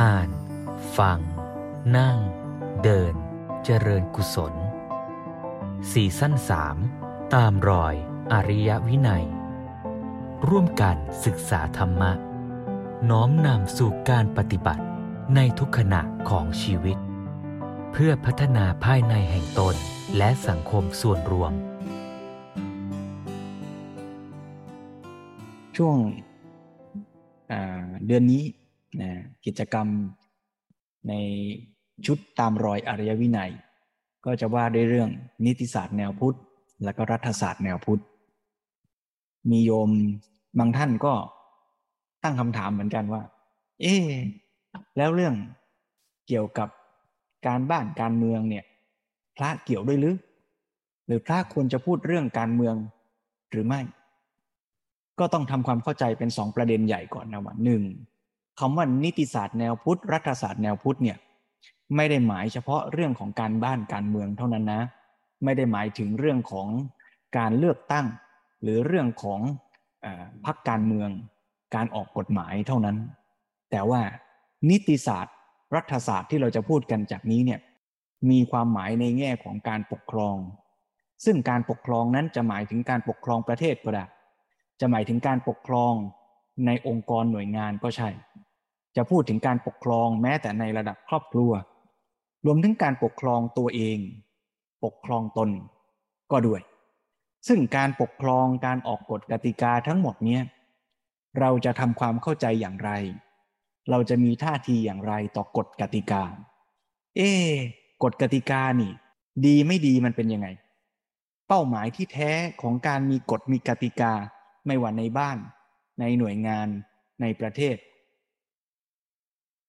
อ่าน ฟัง นั่ง เดิน เจริญกุศลสี่สั้นสามตามรอยอริยวินัย ร่วมกันศึกษาธรรมะ น้อมนำสู่การปฏิบัติในทุกขณะของชีวิต เพื่อพัฒนาภายในแห่งตนและสังคมส่วนรวม ช่วงเดือนนี้ นะกิจกรรมในชุดตามรอยอริยวินัย ก็จะว่าด้วยเรื่องนิติศาสตร์แนวพุทธ และก็รัฐศาสตร์แนวพุทธ มีโยมบางท่านก็ตั้งคำถามเหมือนกันว่า เอ๊แล้วเรื่องเกี่ยวกับการบ้านการเมืองเนี่ย พระเกี่ยวด้วยหรือ หรือพระควรจะพูดเรื่องการเมืองหรือไม่ ก็ต้องทำความเข้าใจเป็นสองประเด็นใหญ่ก่อนนะว่าหนึ่ง คำว่านิติศาสตร์แนวพุทธรัฐศาสตร์แนวพุทธเนี่ยไม่ได้หมายเฉพาะเรื่องของการบ้านการเมืองเท่านั้นนะ ไม่ได้หมายถึงเรื่องของการเลือกตั้ง หรือเรื่องของพรรคการเมือง การออกกฎหมายเท่านั้น แต่ว่านิติศาสตร์ รัฐศาสตร์ที่เราจะพูดกันจากนี้เนี่ยมีความหมายในแง่ของการปกครอง ซึ่งการปกครองนั้นจะหมายถึงการปกครองประเทศก็ได้จะหมายถึงการปกครองในองค์กรหน่วยงานก็ใช่ จะพูดถึงการปกครองแม้แต่ในระดับครอบครัว รวมถึงการปกครองตัวเอง ปกครองตน ก็ด้วย ซึ่งการปกครองการออกกฎกติกาทั้งหมดเนี้ยเราจะทำความเข้าใจอย่างไร เราจะมีท่าทีอย่างไรต่อกฎกติกา เอ๊กฎกติกานี่ ดีไม่ดีมันเป็นยังไง เป้าหมายที่แท้ของการมีกฎมีกติกา ไม่ว่าในบ้าน ในหน่วยงาน ในประเทศ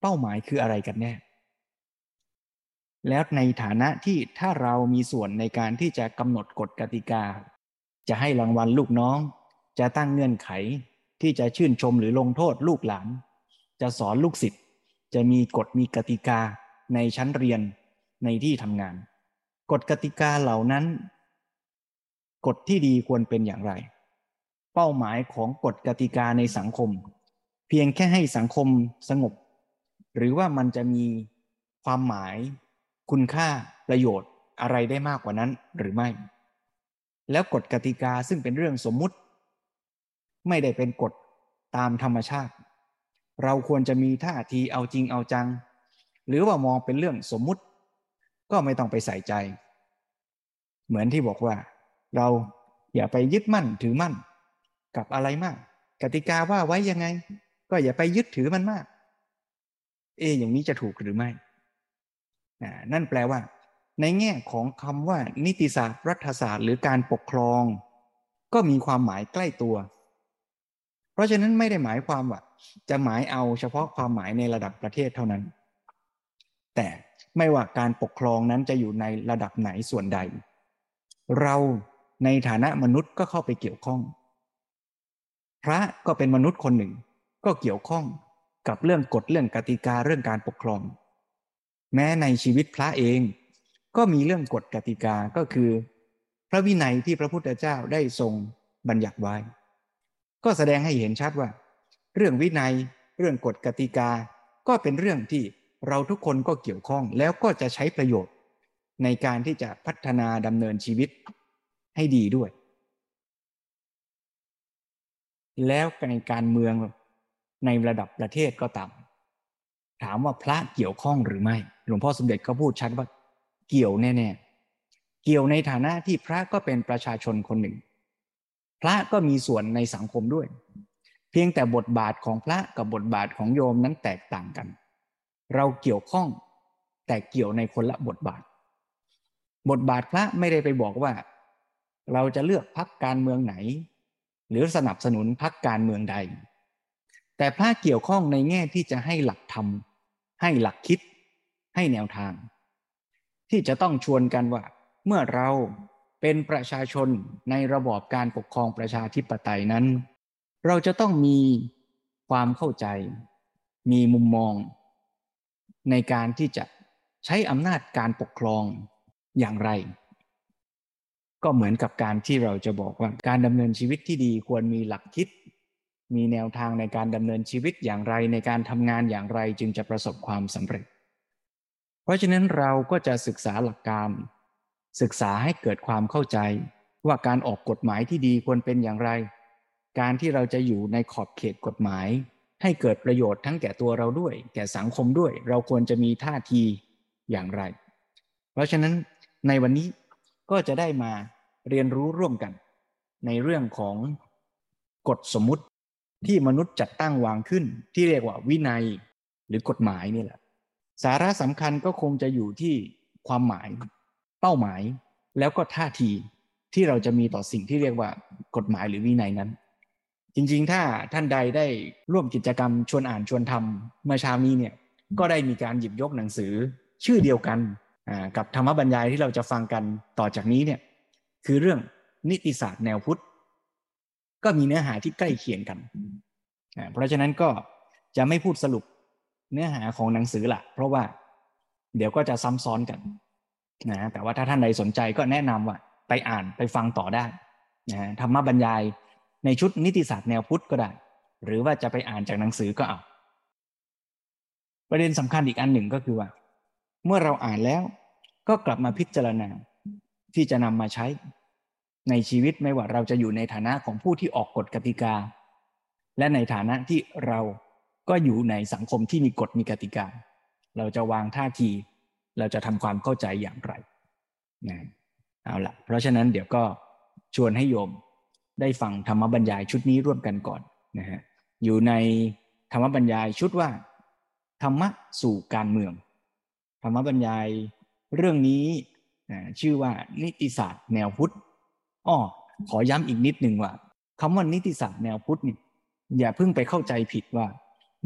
เป้าหมายคืออะไรกันแน่ แล้วในฐานะที่ถ้าเรามีส่วนในการที่จะกำหนดกฎกติกา จะให้รางวัลลูกน้อง จะตั้งเงื่อนไขที่จะชื่นชมหรือลงโทษลูกหลาน จะสอนลูกศิษย์จะมีกฎมีกติกาในชั้นเรียนในที่ทำงาน กฎกติกาเหล่านั้น กฎที่ดีควรเป็นอย่างไร เป้าหมายของกฎกติกาในสังคม เพียงแค่ให้สังคมสงบ หรือว่ามันจะมีความหมายคุณค่าประโยชน์อะไรได้มากกว่านั้นหรือไม่ แล้วกฎกติกาซึ่งเป็นเรื่องสมมุติ ไม่ได้เป็นกฎตามธรรมชาติ เราควรจะมีท่าทีเอาจริงเอาจัง หรือว่ามองเป็นเรื่องสมมุติ ก็ไม่ต้องไปใส่ใจ เหมือนที่บอกว่า เราอย่าไปยึดมั่นถือมั่น กับอะไรมาก กติกาว่าไว้ยังไง ก็อย่าไปยึดถือมันมาก เออย่างนี้จะถูกหรือไม่ นั่นแปลว่า ในแง่ของคำว่า นิติศาสตร์รัฐศาสตร์หรือการปกครอง ก็มีความหมายใกล้ตัว เพราะฉะนั้นไม่ได้หมายความว่า จะหมายเอาเฉพาะความหมายในระดับประเทศเท่านั้น แต่ไม่ว่าการปกครองนั้นจะอยู่ในระดับไหนส่วนใด เราในฐานะมนุษย์ก็เข้าไปเกี่ยวข้อง พระก็เป็นมนุษย์คนหนึ่ง ก็เกี่ยวข้อง กับเรื่องกฎเรื่องกติกาเรื่องการปกครอง แม้ในชีวิตพระเอง ก็มีเรื่องกฎกติกาก็คือ พระวินัยที่พระพุทธเจ้าได้ทรงบัญญัติไว้ ก็แสดงให้เห็นชัดว่า เรื่องวินัย เรื่องกฎกติกา ก็เป็นเรื่องที่เราทุกคนก็เกี่ยวข้องแล้วก็จะใช้ประโยชน์ ในการที่จะพัฒนาดำเนินชีวิตให้ดีด้วย แล้วในการเมือง ในระดับประเทศก็ตาม ถามว่าพระเกี่ยวข้องหรือไม่ หลวงพ่อสมเด็จก็พูดชัดว่าเกี่ยวแน่ๆ เกี่ยวในฐานะที่พระก็เป็นประชาชนคนหนึ่ง พระก็มีส่วนในสังคมด้วย เพียงแต่บทบาทของพระกับบทบาทของโยมนั้นแตกต่างกัน เราเกี่ยวข้องแต่เกี่ยวในคนละบทบาท บทบาทพระไม่ได้ไปบอกว่า เราจะเลือกพักการเมืองไหน หรือสนับสนุนพักการเมืองใด แต่พระเกี่ยวข้องในแง่ที่จะให้หลักธรรม ให้หลักคิด ให้แนวทาง ที่จะต้องชวนกันว่า เมื่อเราเป็นประชาชนในระบอบการปกครองประชาธิปไตยนั้น เราจะต้องมีความเข้าใจ มีมุมมอง ในการที่จะใช้อำนาจการปกครองอย่างไร ก็เหมือนกับการที่เราจะบอกว่าการดำเนินชีวิตที่ดีควรมีหลักคิด มีแนวทางในการดำเนินชีวิตอย่างไรในการทำงานอย่างไรจึงจะประสบความสำเร็จ เพราะฉะนั้นเราก็จะศึกษาหลักการ ศึกษาให้เกิดความเข้าใจ ว่าการออกกฎหมายที่ดีควรเป็นอย่างไร การที่เราจะอยู่ในขอบเขตกฎหมาย ให้เกิดประโยชน์ทั้งแก่ตัวเราด้วย แก่สังคมด้วย เราควรจะมีท่าทีอย่างไร เพราะฉะนั้นในวันนี้ก็จะได้มาเรียนรู้ร่วมกัน ในเรื่องของกฎสมมุติ ที่มนุษย์จัดตั้งวางขึ้น ที่เรียกว่าวินัยหรือกฎหมายนี่แหละ สาระสำคัญก็คงจะอยู่ที่ความหมาย เป้าหมายแล้วก็ท่าทีที่เราจะมีต่อสิ่งที่เรียกว่ากฎหมายหรือวินัยนั้น จริงๆ ถ้าท่านใดได้ร่วมกิจกรรมชวนอ่านชวนทำเมื่อเช้านี้เนี่ยก็ได้มีการหยิบยกหนังสือชื่อเดียวกันกับธรรมบรรยายที่เราจะฟังกันต่อจากนี้เนี่ยคือเรื่องนิติศาสตร์แนวพุทธ ก็มีเนื้อหาที่ใกล้เคียงกัน เพราะฉะนั้นก็จะไม่พูดสรุปเนื้อหาของหนังสือละเพราะว่าเดี๋ยวก็จะซ้ำซ้อนกันนะแต่ว่าถ้าท่านใดสนใจก็แนะนำว่าไปอ่านไปฟังต่อได้นะธรรมบรรยายในชุดนิติศาสตร์แนวพุทธก็ได้ หรือว่าจะไปอ่านจากหนังสือก็เอาประเด็นสำคัญอีกอันหนึ่งก็คือว่า เมื่อเราอ่านแล้วก็กลับมาพิจารณาที่จะนำมาใช้ ในชีวิตไม่ว่าเราจะอยู่ในฐานะของผู้ที่ออกกฎกติกา และในฐานะที่เราก็อยู่ในสังคมที่มีกฎมีกติกา เราจะวางท่าที เราจะทำความเข้าใจอย่างไรนะเอาละเพราะฉะนั้นเดี๋ยวก็ชวนให้โยมได้ฟังธรรมบรรยายชุดนี้ร่วมกันก่อนนะฮะอยู่ในธรรมบรรยายชุดว่า ธรรมะสู่การเมือง ธรรมบรรยายเรื่องนี้ชื่อว่านิติศาสตร์แนวพุทธ อ้อขอย้ำอีกนิดหนึ่งว่าคำว่านิติศาสตร์แนวพุทธนี่อย่าเพิ่งไปเข้าใจผิดว่า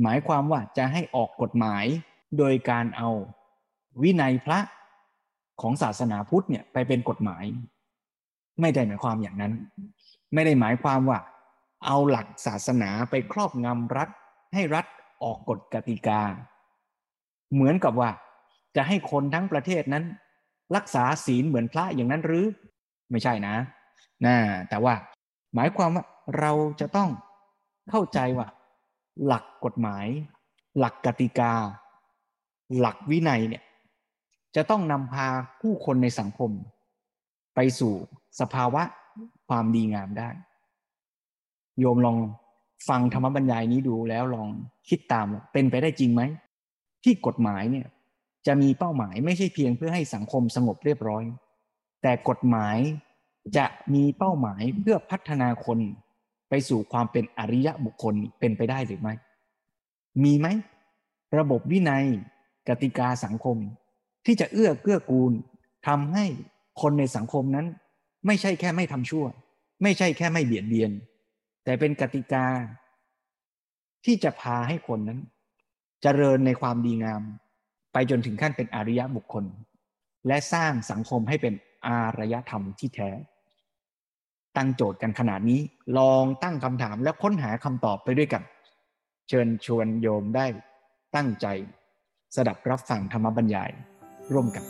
หมายความว่าจะให้ออกกฎหมาย โดยการเอาวินัยพระของศาสนาพุทธเนี่ยไปเป็นกฎหมาย ไม่ได้หมายความอย่างนั้น ไม่ได้หมายความว่า เอาหลักศาสนาไปครอบงำรัฐ ให้รัฐออกกฎกติกา เหมือนกับว่า จะให้คนทั้งประเทศนั้น รักษาศีลเหมือนพระอย่างนั้นหรือ ไม่ใช่นะ นะแต่ว่าหมายความว่าเราจะต้องเข้าใจว่า หลักกฎหมาย หลักกติกา หลักวินัยเนี่ยจะต้องนำพาผู้คนในสังคม ไปสู่สภาวะความดีงามได้ โยมลองฟังธรรมบรรยายนี้ดูแล้วลองคิดตามเป็นไปได้จริงไหม ที่กฎหมายเนี่ยจะมีเป้าหมายไม่ใช่เพียงเพื่อให้สังคมสงบเรียบร้อย แต่กฎหมาย จะมีเป้าหมายเพื่อพัฒนาคนไปสู่ความเป็นอริยะบุคคลเป็นไปได้หรือไม่ มีไหม ระบบวินัย กติกาสังคม ที่จะเอื้อเกื้อกูลทำให้คนในสังคมนั้น ไม่ใช่แค่ไม่ทำชั่ว ไม่ใช่แค่ไม่เบียดเบียน แต่เป็นกติกา ที่จะพาให้คนนั้นจเจริญในความดีงาม ไปจนถึงขั้นเป็นอริยะบุคคล และสร้างสังคมให้เป็นอารยธรรมที่แท้ ตั้งโจทย์กันขนาดนี้ ลองตั้งคำถามและค้นหาคำตอบไปด้วยกัน เชิญชวนโยมได้ตั้งใจ สดับรับฟังธรรมบรรยายร่วมกัน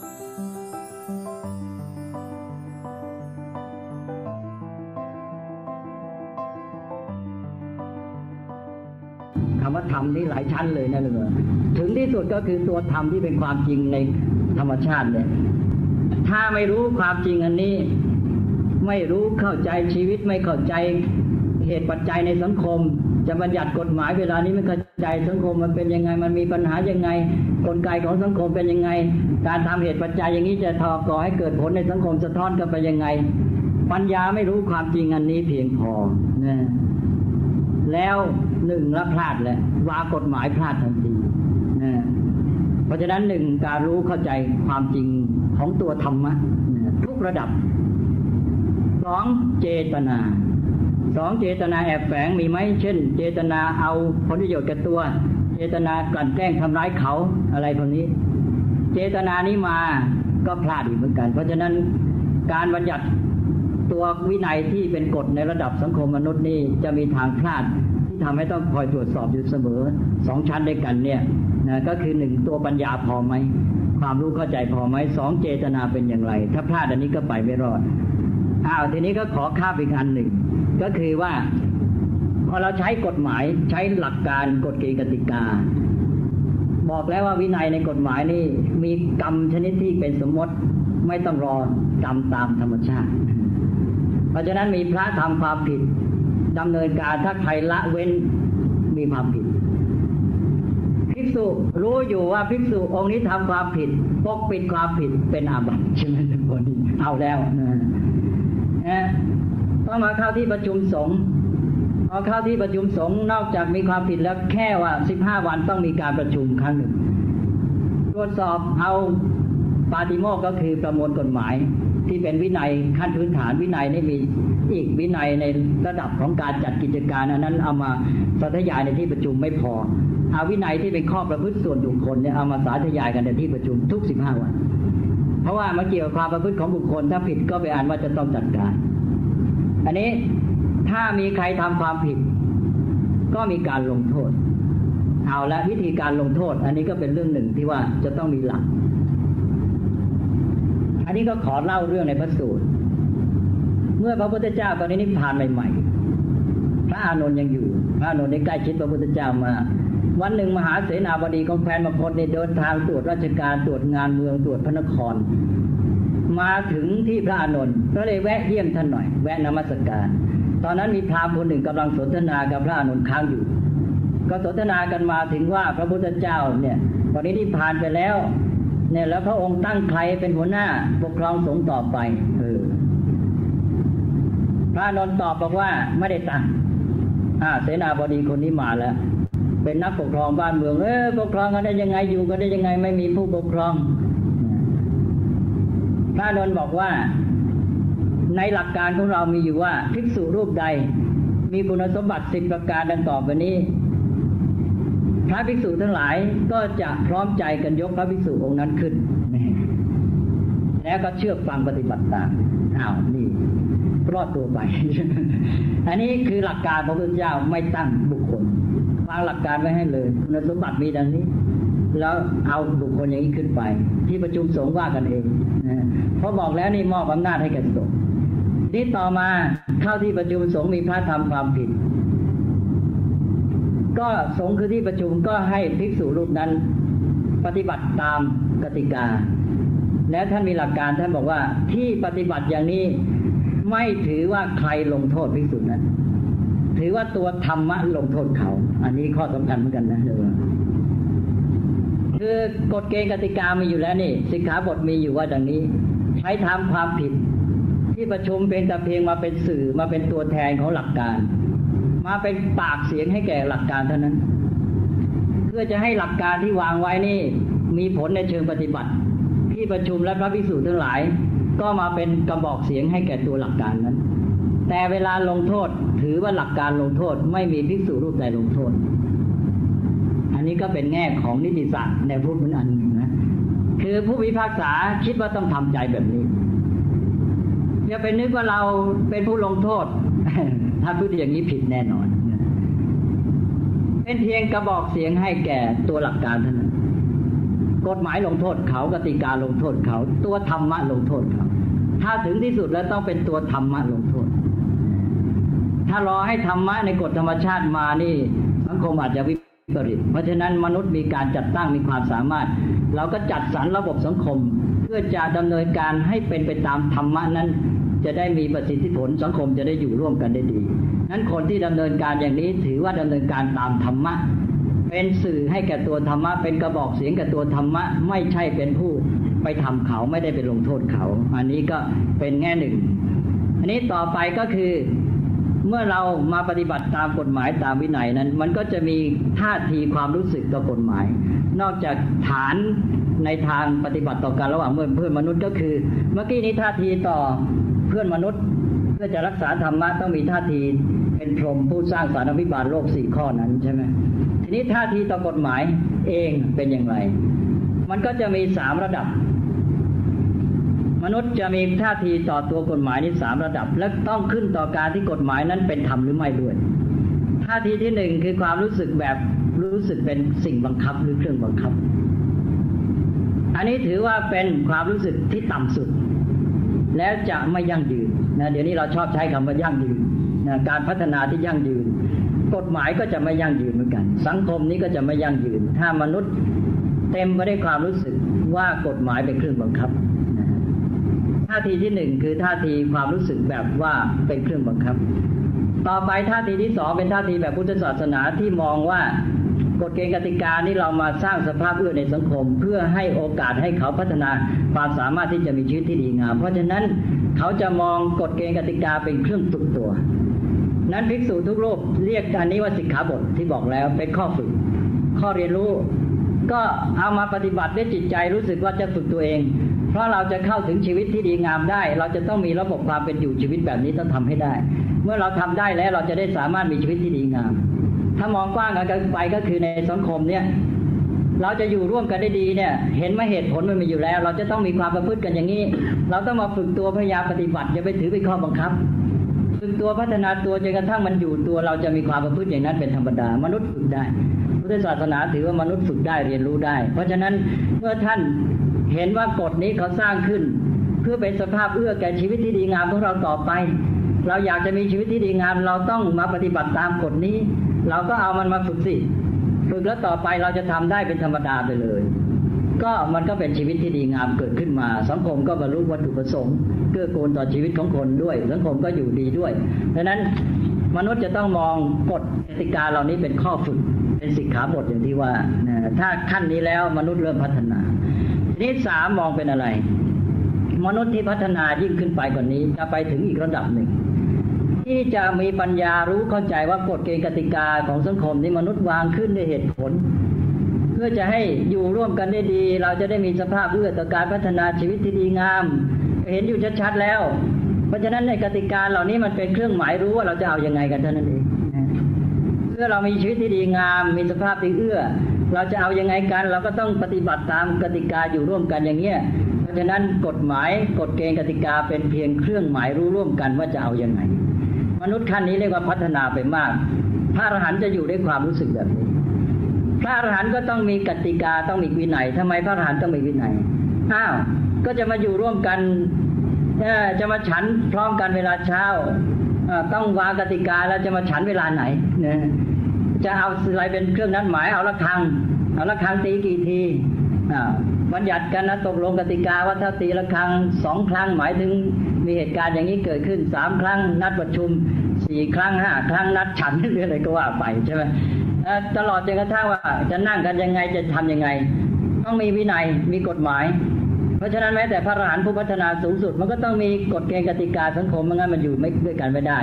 คำว่าธรรมนี่หลายชั้นเลยนะเลยถึงที่สุดก็คือตัวธรรมที่เป็นความจริงในธรรมชาติเนี่ย ถ้าไม่รู้ความจริงอันนี้ ไม่รู้เข้าใจชีวิตไม่เข้าใจเหตุปัจจัยในสังคม จะบัญญัติกฎหมายเวลานี้ไม่เข้าใจสังคมมันเป็นยังไงมันมีปัญหายังไง กลไกของสังคมเป็นยังไง การทำเหตุปัจจัยอย่างนี้จะทอก่อให้เกิดผลในสังคมสะท้อนกันไปยังไง ปัญญาไม่รู้ความจริงอันนี้เพียงพอนะแล้วหนึ่งละพลาดแหละวากฎหมายพลาดทันทีนะเพราะฉะนั้นหนึ่งการรู้เข้าใจความจริงของตัวธรรมะทุกระดับ สองเจตนาสองเจตนาแอบแฝงมีไหมเช่น เจตนาเอาผลประโยชน์กับตัว เจตนากลั่นแกล้งทำร้ายเขาอะไรพวกนี้ เจตนานี้มาก็พลาดอีกเหมือนกัน เพราะฉะนั้นการบัญญัติตัววินัยที่เป็นกฎในระดับสังคมมนุษย์นี่จะมีทางพลาดที่ทำให้ต้องคอยตรวจสอบอยู่เสมอสองชั้นด้วยกันเนี่ยนะก็คือหนึ่งตัวปัญญาพอไหมความรู้เข้าใจพอไหมสองเจตนาเป็นอย่างไร ถ้าพลาดอันนี้ก็ไปไม่รอด อ้าวทีนี้ก็ขอข้าไปอันหนึ่ง ก็คือว่าพออเราใช้กฎหมายใช้หลักการกฎเกณฑ์กติกา บอกแล้วว่าวินัยในกฎหมายนี่มีกรรมชนิดที่เป็นสมมติไม่ต้องรอกรรมตามธรรมชาติ เพราะฉะนั้นมีพระทำความผิดดำเนินการถ้าใครละเว้นมีความผิดภิกษุรู้อยู่ว่าภิกษุองค์นี้ทำความผิด ปกปิดความผิดเป็นอาบัติใช่ไหมทุกคนเอาแล้วนะ นะต้องมาเข้าที่ประชุมสงฆ์พอเข้าที่ประชุมสงฆ์นอกจากมีความผิดแล้วแค่ว่าสิบห้าวันต้องมีการประชุมครั้งหนึ่ง ตรวจสอบเอาปาติโมกข์ก็คือประมวลกฎหมายที่เป็นวินัยขั้นพื้นฐานวินัยนี่มีอีกวินัยในระดับของการจัดกิจการอันนั้นเอามาสาธยายในที่ประชุมไม่พอเอาวินัยที่เป็นข้อประพฤติส่วนบุคคลเนี่ยเอามาสาธยายกันในที่ประชุมทุกสิบห้าวัน เพราะว่ามาเกี่ยวกับความประพฤติของบุคคล ถ้าผิดก็ไปอ่านว่าจะต้องจัดการ อันนี้ถ้ามีใครทำความผิด ก็มีการลงโทษ เอาละวิธีการลงโทษ อันนี้ก็เป็นเรื่องหนึ่งที่ว่าจะต้องมีหลัก อันนี้ก็ขอเล่าเรื่องในพระสูตร เมื่อพระพุทธเจ้าตอนนี้นิพพานใหม่ ๆ พระอานนท์ยังอยู่ พระอานนท์ได้ใกล้ชิดพระพุทธเจ้ามา วันหนึ่งมหาเสนาบดีของแคว้นมคตในเดินทางตรวจราชการตรวจงานเมืองตรวจพระนคร มาถึงที่พระอานนท์ก็เลยแวะเยี่ยมท่านหน่อย แวะนมัสการ ตอนนั้นมีพราหมณ์คนหนึ่งกำลังสนทนากับพระอานนท์ค้างอยู่ ก็สนทนากันมาถึงว่าพระพุทธเจ้าเนี่ยตอนนี้ที่ผ่านไปแล้ว เนี่ยแล้วพระองค์ตั้งใครเป็นหัวหน้าปกครองสงฆ์ต่อไปเออพระนนท์ตอบบอกว่าไม่ได้ตั้งอ่าเสนาบดีคนนี้มาแล้ว เป็นนักปกครองบ้านเมืองเออปกครองกันได้ยังไงอยู่กันได้ยังไงไม่มีผู้ปกครองพระนนท์บอกว่า ในหลักการของเรามีอยู่ว่าภิกษุรูปใด มีคุณสมบัติสิบประการดังต่อไปนี้ พระภิกษุทั้งหลายก็จะพร้อมใจกันยกพระภิกษุองค์นั้นขึ้น แล้วก็เชื่อฟังปฏิบัติตามอ้าวนี่รอดตัวไป อันนี้คือหลักการพระพุทธเจ้าไม่ตั้งบุคคล วางหลักการไว้ให้เลยคุณสมบัติมีดังนี้ แล้วเอาบุคคลอย่างนี้ขึ้นไป ที่ประชุมสงฆ์ว่ากันเองเพราะบอกแล้วนี่มอบอำนาจให้แก่สงฆ์นี่ต่อมาเข้าที่ประชุมสงฆ์มีพระทำความผิด ก็สงฆ์คือที่ประชุมก็ให้ภิกษุรูปนั้น ปฏิบัติตามกติกา และท่านมีหลักการท่านบอกว่าที่ปฏิบัติอย่างนี้ไม่ถือว่าใครลงโทษภิกษุนั้น ถือว่าตัวธรรมะลงโทษเขา อันนี้ข้อสำคัญเหมือนกันนะคือกฎเกณฑ์กติกามีอยู่แล้วนี่สิกขาบทมีอยู่ว่าดังนี้ ใช้ทำความผิด ที่ประชุมเป็นแต่เพียงมาเป็นสื่อมาเป็นตัวแทนของหลักการ มาเป็นปากเสียงให้แก่หลักการเท่านั้น เพื่อจะให้หลักการที่วางไว้นี่ มีผลในเชิงปฏิบัติ ที่ประชุมและพระภิกษุทั้งหลาย ก็มาเป็นกระบอกเสียงให้แก่ตัวหลักการนั้น แต่เวลาลงโทษถือว่าหลักการลงโทษ ไม่มีภิกษุรูปใดลงโทษ อันนี้ก็เป็นแง่ของนิติศาสตร์ในพูดเหมือนอันหนึ่งนะคือผู้พิพากษาคิดว่าต้องทำใจแบบนี้อย่าไปนึกว่าเราเป็นผู้ลงโทษ ถ้าพูดอย่างนี้ผิดแน่นอน เป็นเพียงกระบอกเสียงให้แก่ตัวหลักการเท่านั้นกฎหมายลงโทษเขากติกาลงโทษเขา ตัวธรรมะลงโทษเขา ถ้าถึงที่สุดแล้วต้องเป็นตัวธรรมะลงโทษ ถ้ารอให้ธรรมะในกฎธรรมชาติมานี่สังคมอาจจะวิปริตเพราะฉะนั้นมนุษย์มีการจัดตั้งมีความสามารถ เราก็จัดสรรระบบสังคม เพื่อจะดำเนินการให้เป็นไปตามธรรมะนั้น จะได้มีประสิทธิผลสังคมจะได้อยู่ร่วมกันได้ดีนั้นคนที่ดำเนินการอย่างนี้ถือว่าดำเนินการตามธรรมะเป็นสื่อให้แก่ตัวธรรมะ เป็นกระบอกเสียงแก่ตัวธรรมะ ไม่ใช่เป็นผู้ไปทำเขาไม่ได้ไปลงโทษเขา อันนี้ก็เป็นแง่หนึ่ง อันนี้ต่อไปก็คือ เมื่อเรามาปฏิบัติตามกฎหมายตามวินัยนั้น มันก็จะมีท่าทีความรู้สึกต่อกฎหมาย นอกจากฐานในทางปฏิบัติต่อกันระหว่างเพื่อนเพื่อนมนุษย์ก็คือ เมื่อกี้นี้ท่าทีต่อเพื่อนมนุษย์ เพื่อจะรักษาธรรมะต้องมีท่าทีเป็นพรหมผู้สร้างสารวิบาลโลกสี่ข้อนั้นใช่ไหมทีนี้ท่าทีต่อกฎหมายเองเป็นอย่างไร มันก็จะมีสามระดับ มนุษย์จะมีท่าทีต่อตัวกฎหมายนี้สามระดับ และต้องขึ้นต่อการที่กฎหมายนั้นเป็นธรรมหรือไม่ด้วยท่าทีที่หนึ่งคือความรู้สึกแบบรู้สึกเป็นสิ่งบังคับหรือเครื่องบังคับ อันนี้ถือว่าเป็นความรู้สึกที่ต่ำสุด แล้วจะไม่ยั่งยืนนะเดี๋ยวนี้เราชอบใช้คำว่ายั่งยืนนะการพัฒนาที่ยั่งยืนกกฎหมายก็จะไม่ยั่งยืนเหมือนกัน สังคมนี้ก็จะไม่ยั่งยืน ถ้ามนุษย์เต็มไปด้วยความรู้สึกว่ากฎหมายเป็นเครื่องบังคับ ท่าทีที่หนึ่งคือท่าทีความรู้สึกแบบว่าเป็นเครื่องบังคับ ต่อไปท่าทีที่สองเป็นท่าทีแบบพุทธศาสนาที่มองว่ากฎเกณฑ์กติกานี้เรามาสร้างสภาพเอื้อในสังคม เพื่อให้โอกาสให้เขาพัฒนาความสามารถที่จะมีชีวิตที่ดีงาม เพราะฉะนั้นเขาจะมองกฎเกณฑ์กติกาเป็นเครื่องฝึกตัว นั้นภิกษุทุกรูปเรียกอันนี้ว่าสิกขาบทที่บอกแล้วเป็นข้อฝึก ข้อเรียนรู้ ก็เอามาปฏิบัติด้วยจิตใจรู้สึกว่าจะฝึกตัวเอง เพราะเราจะเข้าถึงชีวิตที่ดีงามได้ เราจะต้องมีระบบความเป็นอยู่ชีวิตแบบนี้ต้องทำให้ได้ เมื่อเราทำได้แล้วเราจะได้สามารถมีชีวิตที่ดีงาม ถ้ามองกว้างกันไปก็คือในสังคมเนี่ยเราจะอยู่ร่วมกันได้ดีเนี่ย เห็นไหมเหตุผลมันมีอยู่แล้ว เราจะต้องมีความประพฤติกันอย่างนี้ เราต้องมาฝึกตัวพยายามปฏิบัติอย่าไปถือเป็นข้อบังคับฝึกตัวพัฒนาตัวจนกระทั่งมันอยู่ตัว เราจะมีความประพฤติอย่างนั้นเป็นธรรมดามนุษย์ฝึกได้พุทธศาสนาถือว่ามนุษย์ฝึกได้เรียนรู้ได้ เพราะฉะนั้นเมื่อท่าน เห็นว่ากฎนี้เขาสร้างขึ้น เพื่อเป็นสภาพเอื้อแก่ชีวิตที่ดีงามของเราต่อไป เราอยากจะมีชีวิตที่ดีงาม เราต้องมาปฏิบัติตามกฎนี้ เราก็เอามันมาฝึกสิฝึกแล้วต่อไปเราจะทำได้เป็นธรรมดาไปเลย ก็มันก็เป็นชีวิตที่ดีงามเกิดขึ้นมา สังคมก็บรรลุวัตถุประสงค์เกื้อกูลต่อชีวิตของคนด้วย สังคมก็อยู่ดีด้วยดังนั้นมนุษย์จะต้องมองกฎกติกาเหล่านี้เป็นข้อฝึก เป็นสิกขาบทอย่างที่ว่า ถ้าขั้นนี้แล้วมนุษย์เริ่มพัฒนา นี้สามมองเป็นอะไร มนุษย์ที่พัฒนายิ่งขึ้นไปกว่านี้ จะไปถึงอีกระดับหนึ่ง ที่จะมีปัญญารู้เข้าใจว่ากฎเกณฑ์กติกาของสังคมนี้มนุษย์วางขึ้นด้วยเหตุผล เพื่อจะให้อยู่ร่วมกันได้ดี เราจะได้มีสภาพเอื้อต่อการพัฒนาชีวิตที่ดีงาม เห็นอยู่ชัดๆแล้ว เพราะฉะนั้นในกติกาเหล่านี้มันเป็นเครื่องหมายรู้ว่าเราจะเอาอยัางไงกันเท่านั้นเองเพื่อเรามีชีวิตที่ดีงาม มีสภาพที่เอื้อ เราจะเอาอยัางไงกัน เราก็ต้องปฏิบัติตามกติกาอยู่ร่วมกันอย่างเงี้ยเพราะฉะนั้นกฎหมายกฎเกณฑ์กติกาเป็นเพียงเครื่องหมายรู้ร่วมกันว่าจะเอาอยัางไง มนุษย์ขั้นนี้เรียกว่าพัฒนาไปมาก พระอรหันต์จะอยู่ด้วยความรู้สึกแบบนี้ พระอรหันต์ก็ต้องมีกติกาต้องมีวินัยทำไมพระอรหันต์ต้องมีวินัยอ้าวก็จะมาอยู่ร่วมกันจะมาฉันพร้อมกันเวลาเช้าต้องวางกติกาแล้วจะมาฉันเวลาไหนนะ จะเอาอะไรเป็นเครื่องนัดหมายเอาละครัง เอาละครังตีกี่ทีบัญญัติกันนะตกลงกติกาว่าถ้าตีละครังสองครั้งหมายถึงมีเหตุการณ์อย่างนี้เกิดขึ้นสามครั้งนัดประชุมสี่ครั้งห้าครั้งนัดฉันหรืออะไรก็ว่าไปใช่ไหมตลอดจนกระทั่งว่าจะนั่งกันยังไงจะทํำยังไง ต้องมีวินัยมีกฎหมาย ราะฉะนั้นแม้แต่พระอรหันต์ผู้พัฒนาสูงสุด มันก็ต้องมีกฎเกณฑ์กติกาสังคมไม่งั้นมันอยู่ไม่ด้วยกันไม่ได้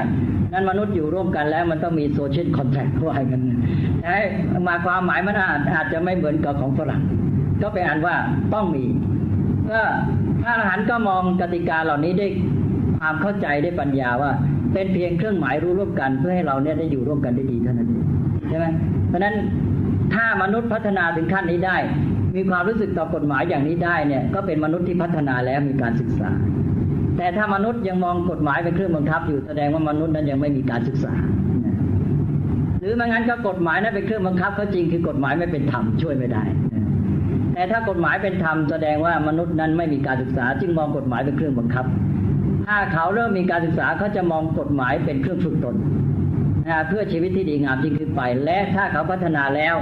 นั้นมนุษย์อยู่ร่วมกันแล้วมันต้องมีโซเชียลคอนแทคว่ากันแต่มาความหมายมันอาจอาจจะไม่เหมือนกับของฝรั่งก็เป็นอันว่าต้องมี ก็พระอรหันต์ก็มองกติกาเหล่านี้ได้ความเข้าใจได้ปัญญาว่า เป็นเพียงเครื่องหมายรู้ร่วมกัน เพื่อให้เราเนี่ยได้อยู่ร่วมกันได้ดีเท่านั้นเองใช่ไหมเพราะฉะนั้นถ้ามนุษย์พัฒนาถึงขั้นนี้ได้ มีความรู้สึกต่อกฎหมายอย่างนี้ได้เนี่ย ก็เป็นมนุษย์ที่พัฒนาแล้วมีการศึกษา แต่ถ้ามนุษย์ยังมองกฎหมายเป็นเครื่องบังคับอยู่แสดงว่ามนุษย์นั้นยังไม่มีการศึกษา หรือไม่งั้นก็กฎหมายนั้นเป็นเครื่องบังคับเขาจริงคือกฎหมายไม่เป็นธรรมช่วยไม่ได้ แต่ถ้ากฎหมายเป็นธรรมแสดงว่ามนุษย์นั้นไม่มีการศึกษา จึงมองกฎหมายเป็นเครื่องบังคับ ถ้าเขาเริ่มมีการศึกษาเขาจะมองกฎหมายเป็นเครื่องฝึกตนเพื่อชีวิตที่ดีงามยิ่งขึ้นไป และถ้าเขาพัฒนาแล้ว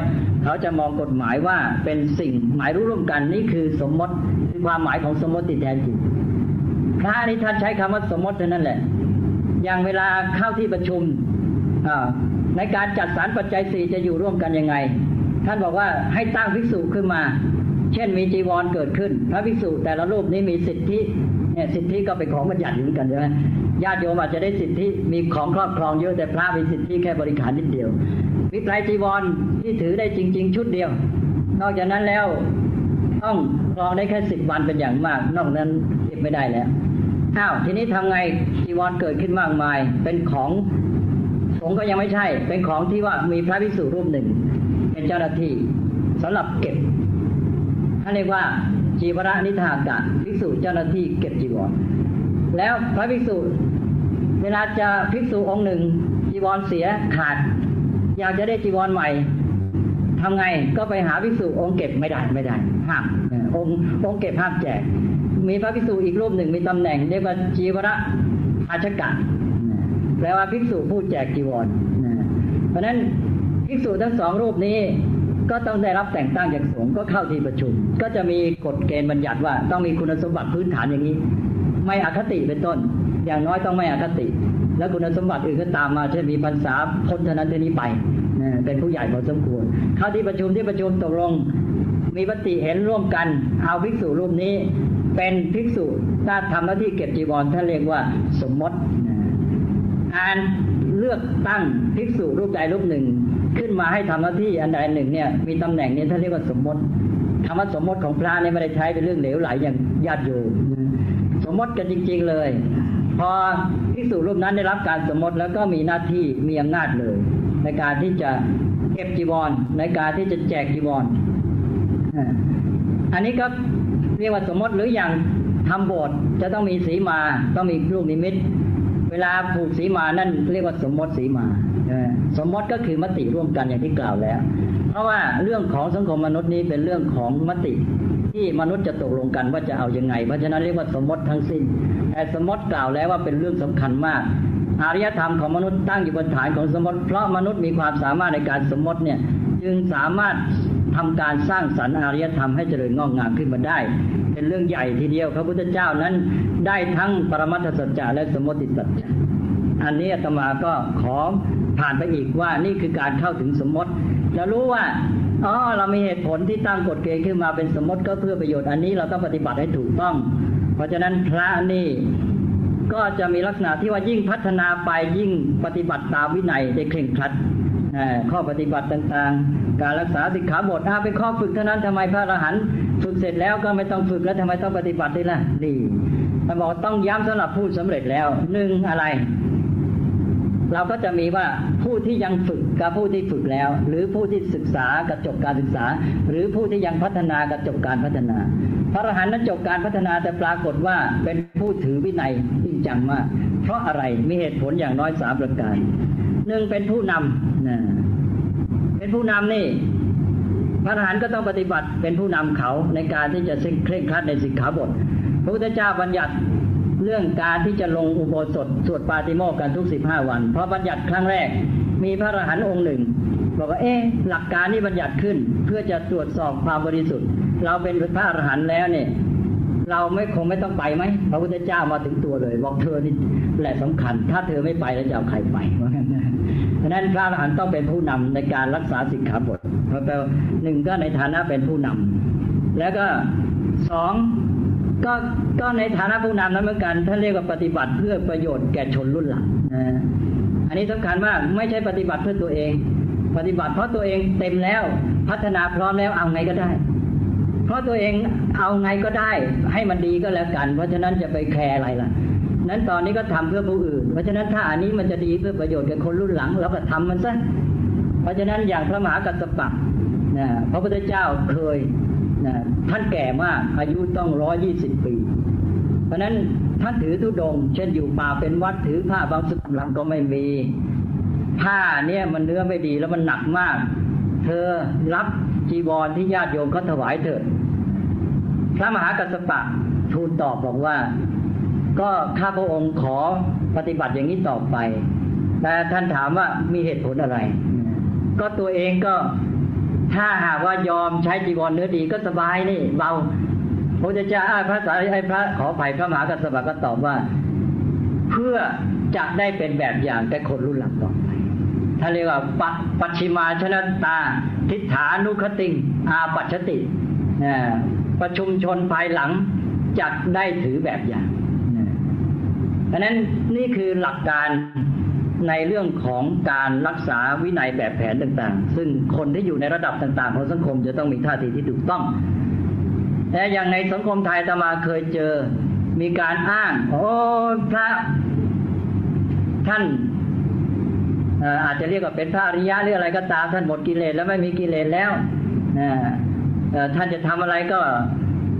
เขาจะมองกฎหมายว่าเป็นสิ่งหมายรู้ร่วมกันนี่คือสมมติคือความหมายของสมมติที่แท้จริงพระนี่ท่านใช้คำว่าสมมติเท่านั้นแหละ อย่างเวลาเข้าที่ประชุมในการจัดสรรปัจจัยสี่จะอยู่ร่วมกันยังไง ท่านบอกว่าให้ตั้งภิกษุขึ้นมา เช่นมีจีวรเกิดขึ้น พระภิกษุแต่ละรูปนี้มีสิทธิเนี่ยสิทธิก็เป็นของบัญญัติอยู่เหมือนกันใช่ไหมญาติโยมอาจจะได้สิทธิมีของครอบครองเยอะแต่พระมีสิทธิแค่บริการนิดเดียว มีไตรจีวรที่ถือได้จริง ๆ ชุดเดียว นอกจากนั้นแล้วต้องครองได้แค่สิบวันเป็นอย่างมาก นอกนั้นเก็บไม่ได้แล้วอ้าวทีนี้ทำไงจีวรเกิดขึ้นมากมาย เป็นของสงก็ยังไม่ใช่ เป็นของที่ว่ามีพระภิกษุรูปหนึ่ง เป็นเจ้าหน้าที่สำหรับเก็บท่านเรียกว่าจีวรนิทากะภิกษุเจ้าหน้าที่เก็บจีวร แล้วพระภิกษุ เวลาจะภิกษุองค์หนึ่งจีวรเสียขาด อยากจะได้จีวรใหม่ทำไงก็ไปหาภิกษุองค์เก็บไม่ได้ไม่ได้ห้ามองค์องค์เก็บห้ามแจก มีพระภิกษุอีกรูปหนึ่งมีตำแหน่งเรียกว่าจีวรอาชกะแปลว่าภิกษุผู้แจกจีวรเพราะฉะนั้นภิกษุทั้งสองรูปนี้ก็ต้องได้รับแต่งตั้งจากสงฆ์ก็เข้าที่ประชุม ก็จะมีกฎเกณฑ์บัญญัติว่าต้องมีคุณสมบัติพื้นฐานอย่างนี้ ไม่อคติเป็นต้น อย่างน้อยต้องไม่อคติ แล้วคุณสมบัติอื่นก็ตามมาเช่นมีพรรษาพ้นเท่านั้นเท่านี้ไปเป็นผู้ใหญ่พอสมควรเข้าที่ประชุมที่ประชุมตกลง มีปฏิเห็นร่วมกัน เอาภิกษุรูปนี้ เป็นภิกษุถ้าทำหน้าที่เก็บจีวรท่านเรียกว่าสมมติการเลือกตั้งภิกษุรูปใดรูปหนึ่ง ขึ้นมาให้ทำหน้าที่อันใดหนึ่งเนี่ยมีตำแหน่งนี้ท่านเรียกว่าสมมติคำว่าสมมติของพระเนี่ยไม่ได้ใช้เป็นเรื่องเหลวไหลอย่างญาติโยมสมมติกันจริง ๆเลย พอ ภิกษุรูปนั้นได้รับการสมมติแล้วก็มีหน้าที่มีอำนาจเลย ในการที่จะเก็บจีวร ในการที่จะแจกจีวรอันนี้ก็เรียกว่าสมมติหรืออย่างทำโบสถ์จะต้องมีสีมาต้องมีลูกนิมิต เวลาผูกสีมานั่นเรียกว่าสมมติสีมาสมมติก็คือมติร่วมกันอย่างที่กล่าวแล้ว เพราะว่าเรื่องของสังคมมนุษย์นี้เป็นเรื่องของมติ ที่มนุษย์จะตกลงกันว่าจะเอาอยัางไง เพราะฉะนั้นเรียกว่าสมมติทั้งสิ้น แต่สมมติกล่าวแล้วว่าเป็นเรื่องสำคัญมากอารยธรรมของมนุษย์ตั้งอยู่บนฐานของสมมติ เพราะมนุษย์มีความสามารถในการสมมติเนี่ยจึงสามารถทำการสร้างสรรค์อารยธรรมให้เจริญงอกงามขึ้นมาได้ เป็นเรื่องใหญ่ทีเดียวพระพุทธเจ้านั้นได้ทั้งปรมัตถสัจจะและสมมติสัจจะอันนี้อาตมาก็ขอผ่านไปอีกว่านี่คือการเข้าถึงสมมติจะรู้ว่า อ๋อเรามีเหตุผลที่ตั้งกฎเกณฑ์ขึ้นมาเป็นสมมติก็เพื่อประโยชน์อันนี้เราต้องปฏิบัติให้ถูกต้อง เพราะฉะนั้นพระนี่ก็จะมีลักษณะที่ว่ายิ่งพัฒนาไปยิ่งปฏิบัติตามวินัยได้เคร่งครัดข้อปฏิบัติต่างๆ การรักษาสิกขาบทถ้าเป็นข้อฝึกเท่านั้นทำไมพระอรหันต์ฝึกเสร็จแล้วก็ไม่ต้องฝึกแล้วทำไมต้องปฏิบัติด้วยล่ะนี่ท่านบอกต้องย้ำสำหรับผู้สำเร็จแล้วหนึ่งอะไร เราก็จะมีว่าผู้ที่ยังฝึกกับผู้ที่ฝึกแล้ว หรือผู้ที่ศึกษากับจบการศึกษา หรือผู้ที่ยังพัฒนากับจบการพัฒนา พระอรหันต์นั้นจบการพัฒนาแต่ปรากฏว่าเป็นผู้ถือวินัยจริงจังมาก เพราะอะไรมีเหตุผลอย่างน้อยสามประการหนึ่งเป็นผู้นำนะเป็นผู้นำนี่พระทหารก็ต้องปฏิบัติเป็นผู้นำเขาในการที่จะเคร่งครัดในสิกขาบทพระพุทธเจ้าบัญญัติ เรื่องการที่จะลงอุโบสถสวดปาติโมกกันทุกสิบห้าวัน เพราะบัญญัติครั้งแรก มีพระอรหันต์องค์หนึ่งบอกว่าเอ๊ะหลักการนี้บัญญัติขึ้นเพื่อจะตรวจสอบความบริสุทธิ์ เราเป็นพระอรหันต์แล้วเนี่ยเราไม่คงไม่ต้องไปไหมพระพุทธเจ้ามาถึงตัวเลย บอกเธอนี่แหละสำคัญ ถ้าเธอไม่ไปแล้วจะเอาใครไปเพราะฉะนั้นพระอรหันต์ต้องเป็นผู้นำในการรักษาสิกขาบทเพราะแปลหนึ่งก็ในฐานะเป็นผู้นำแล้วก็สอง ก็ก็ในฐานะผู้นำนั้นเหมือนกันท่านเรียกว่าปฏิบัติเพื่อประโยชน์แก่ชนรุ่นหลังอันนี้สำคัญมากไม่ใช่ปฏิบัติเพื่อตัวเอง ปฏิบัติเพราะตัวเองเต็มแล้วพัฒนาพร้อมแล้วเอาไงก็ได้ เพราะตัวเองเอาไงก็ได้ ให้มันดีก็แล้วกัน เพราะฉะนั้นจะไปแคร์อะไรล่ะ นั้นตอนนี้ก็ทำเพื่อผู้อื่น เพราะฉะนั้นถ้าอันนี้มันจะดีเพื่อประโยชน์แก่คนรุ่นหลังเราก็ทำมันซะเพราะฉะนั้นอย่างพระมหากัสสปะนะพระพุทธเจ้าเคย นะท่านแก่มากอายุต้องร้อยี่สิบปี เพราะนั้นท่านถือทุดง เช่นอยู่ป่าเป็นวัดถือผ้าบางสุดหลังก็ไม่มี ผ้าเนี่ยมันเนื้อไม่ดีแล้วมันหนักมาก เธอรับจีวรที่ญาติโยมเขาถวายเถิดพระมหากัสปะทูลตอบบอกว่า ก็ข้าพระองค์ขอปฏิบัติอย่างนี้ต่อไปแต่ท่านถามว่ามีเหตุผลอะไร ก็ตัวเองก็ ถ้าหากว่ายอมใช้จีวรเนื้อดีก็สบายนี่ เบาพระเจ้าอาพระสารีไอ้พระขอไผ่พระมหากัสสปะก็ตอบว่า เพื่อจะได้เป็นแบบอย่างแก่คนรุ่นหลังต่อไปท่านเรียกว่าปปัชิมาชนะตา ทิฏฐานุคติอาปัชติประชุมชนภายหลังจัดได้ถือแบบอย่างเพราะนั้นนี่คือหลักการ ในเรื่องของการรักษาวินัยแบบแผนต่างๆ ซึ่งคนที่อยู่ในระดับต่างๆ ของสังคมจะต้องมีท่าทีที่ถูกต้อง แต่อย่างในสังคมไทยตมาเคยเจอมีการอ้าง โอ้พระท่านอาจจะเรียกว่าเป็นพระอริยะหรืออะไรก็ตามท่านหมดกิเลสแล้วไม่มีกิเลสแล้วท่านจะทำอะไรก็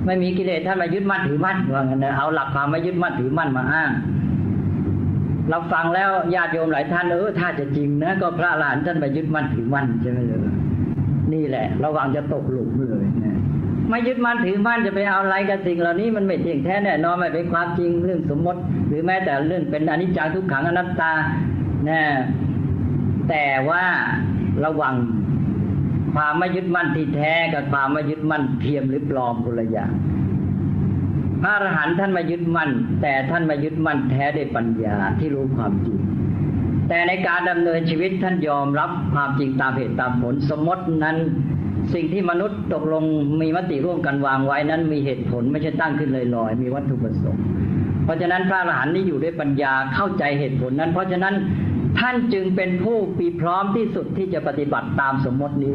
ไม่มีกิเลสท่านมายึดมั่นถือมั่นว่างั้นเอาหลักความไม่ยึดมั่นถือมั่นมาอ้าง เราฟังแล้วญาติโยมหลายท่านเออถ้าจะจริงนะก็พระอรหันท่านไปยึดมั่นถือมั่นใช่ไหมเลยนี่แหละ ระวังจะตกหลุมเลยนะไม่ยึดมั่นถือมั่นจะไปเอาอะไรกับสิ่งเหล่านี้มันไม่จริงแท้แน่นอนไม่เป็นความจริงเรื่องสมมติ หรือแม้แต่เรื่องเป็นอนิจจังทุกขังอนัตตานะแต่ว่าระวังความไม่ยึดมั่นที่แท้กับความไม่ยึดมั่นเทียมหรือปลอมคนละอย่าง พระอรหันต์ท่านมายึดมั่น แต่ท่านมายึดมั่นแท้ด้วยปัญญาที่รู้ความจริง แต่ในการดำเนินชีวิตท่านยอมรับความจริงตามเหตุตามผลสมมตินั้น สิ่งที่มนุษย์ตกลงมีมติร่วมกันวางไว้นั้นมีเหตุผลไม่ใช่ตั้งขึ้นลอยๆมีวัตถุประสงค์ เพราะฉะนั้นพระอรหันต์นี่อยู่ด้วยปัญญาเข้าใจเหตุผลนั้น เพราะฉะนั้นท่านจึงเป็นผู้ปีพร้อมที่สุดที่จะปฏิบัติตามสมมตินี้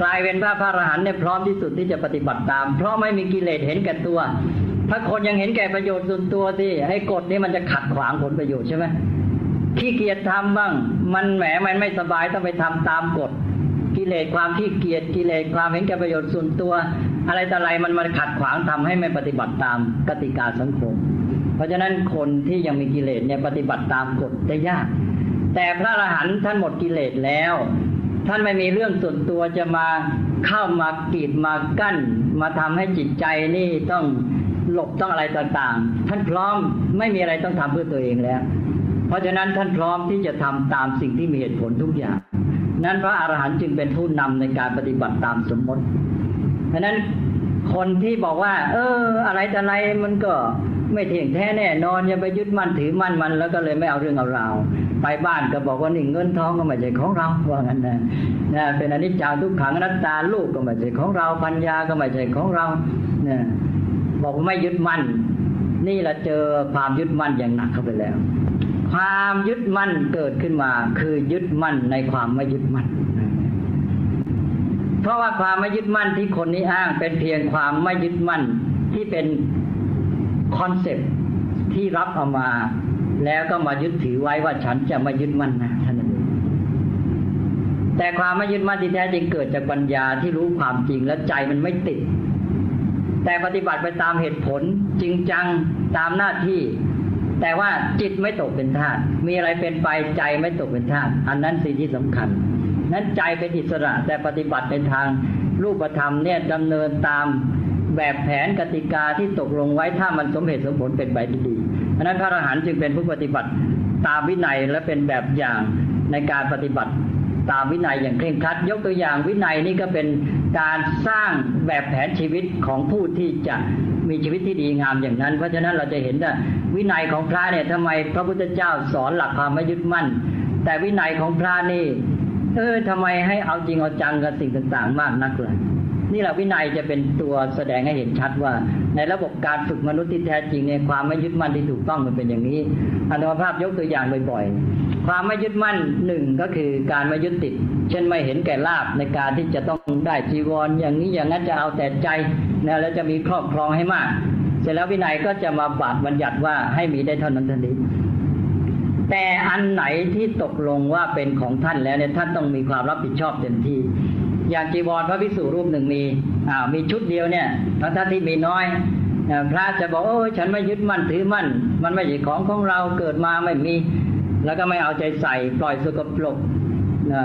กลายเป็นพระพระอรหันต์เนี่ยพร้อมที่สุดที่จะปฏิบัติตาม เพราะไม่มีกิเลสเห็นแก่ตัว ถ้าคนยังเห็นแก่ประโยชน์ส่วนตัวที่ให้กฎนี้มันจะขัดขวางผลประโยชน์ใช่ไหมขี้เกียจทำบ้าง มันแหมมันไม่สบายต้องไปทำตามกฎกิเลสความขี้เกียจกิเลสความเห็นแก่ประโยชน์ส่วนตัว อะไรต่ออะไรมันมันขัดขวางทำให้ไม่ปฏิบัติตามกติกาสังคม เพราะฉะนั้นคนที่ยังมีกิเลสเนี่ยปฏิบัติตามกฎได้ยาก แต่พระอรหันต์ท่านหมดกิเลสแล้ว ท่านไม่มีเรื่องส่วนตัวจะมาเข้ามากีดมากั้น มาทำให้จิตใจนี่ต้อง หลบต้องอะไรต่างๆ ท่านพร้อมไม่มีอะไรต้องทำเพื่อตัวเองแล้ว เพราะฉะนั้นท่านพร้อมที่จะทำตามสิ่งที่มีเหตุผลทุกอย่าง นั้นพระอรหันต์จึงเป็นผู้นำในการปฏิบัติตามสมมติเพราะนั้นคนที่บอกว่า เออ อะไรแต่อะไรมันก็ไม่เที่ยงแท้แน่นอนอย่าไปยึดมั่นถือมั่นมันแล้วก็เลยไม่เอาเรื่องเอาราวไปบ้านก็บอกว่านี่เงินทองก็ไม่ใช่ของเราว่างั้นนะนะเป็นอนิจจังทุกขังนัตตาลูกก็ไม่ใช่ของเราปัญญาก็ไม่ใช่ของเราเนี่ย บอกว่าไม่ยึดมั่น นี่เราเจอความยึดมั่นอย่างหนักเข้าไปแล้ว ความยึดมั่นเกิดขึ้นมา คือยึดมั่นในความไม่ยึดมั่นเพราะว่าความไม่ยึดมั่นที่คนนี้อ้างเป็นเพียงความไม่ยึดมั่นที่เป็น concept ที่รับเอามา แล้วก็มายึดถือไว้ว่าฉันจะไม่ยึดมั่นนะเท่านั้นแต่ความไม่ยึดมั่นที่แท้จริงเกิดจากปัญญาที่รู้ความจริงและใจมันไม่ติด แต่ปฏิบัติไปตามเหตุผลจริงจังตามหน้าที่ แต่ว่าจิตไม่ตกเป็นทาสมีอะไรเป็นไปใจไม่ตกเป็นทาสอันนั้นสิ่งที่สำคัญ นั้นใจเป็นอิสระแต่ปฏิบัติในทางรูปธรรมเนี่ยดำเนินตามแบบแผนกติกาที่ตกลงไว้ถ้ามันสมเหตุสมผลเป็นไปดีเพราะนั้นพระอรหันต์จึงเป็นผู้ปฏิบัติตามวินัยและเป็นแบบอย่างในการปฏิบัติ ตามวินัยอย่างเคร่งครัด ยกตัวอย่างวินัยนี่ก็เป็นการสร้างแบบแผนชีวิตของผู้ที่จะมีชีวิตที่ดีงามอย่างนั้น เพราะฉะนั้นเราจะเห็นว่าวินัยของพระเนี่ยทำไมพระพุทธเจ้าสอนหลักความไม่ยึดมั่น แต่วินัยของพระนี่เออทำไมให้เอาจริงเอาจังกับสิ่งต่าง ๆ มากนักเลย นี่แหละวินัยจะเป็นตัวแสดงให้เห็นชัดว่า ในระบบการฝึกมนุษย์ที่แท้จริงในความไม่ยึดมั่นที่ถูกต้องมันเป็นอย่างนี้อัตภาพยกตัวอย่างบ่อยๆ ความไม่ยึดมั่นหนึ่งก็คือการไม่ยึดติด เช่นไม่เห็นแก่ลาบในการที่จะต้องได้จีวรอย่างนี้อย่างนั้นจะเอาแต่ใจนะแล้วจะมีครอบครองให้มาก เสร็จแล้ววินัยก็จะมาบาดบัญญัติว่าให้มีได้เท่านั้นเท่านี้แต่อันไหนที่ตกลงว่าเป็นของท่านแล้วเนี่ยท่านต้องมีความรับผิดชอบเต็มที่ อย่างจีวรพระภิกษุรูปหนึ่งมีอ่ามีชุดเดียวเนี่ยทั้งท่านที่มีน้อยพระจะบอกโอ้ฉันไม่ยึดมั่นถือมั่น มันไม่ใช่ของของเราเกิดมาไม่มี แล้วก็ไม่เอาใจใส่ ปล่อยสกปรก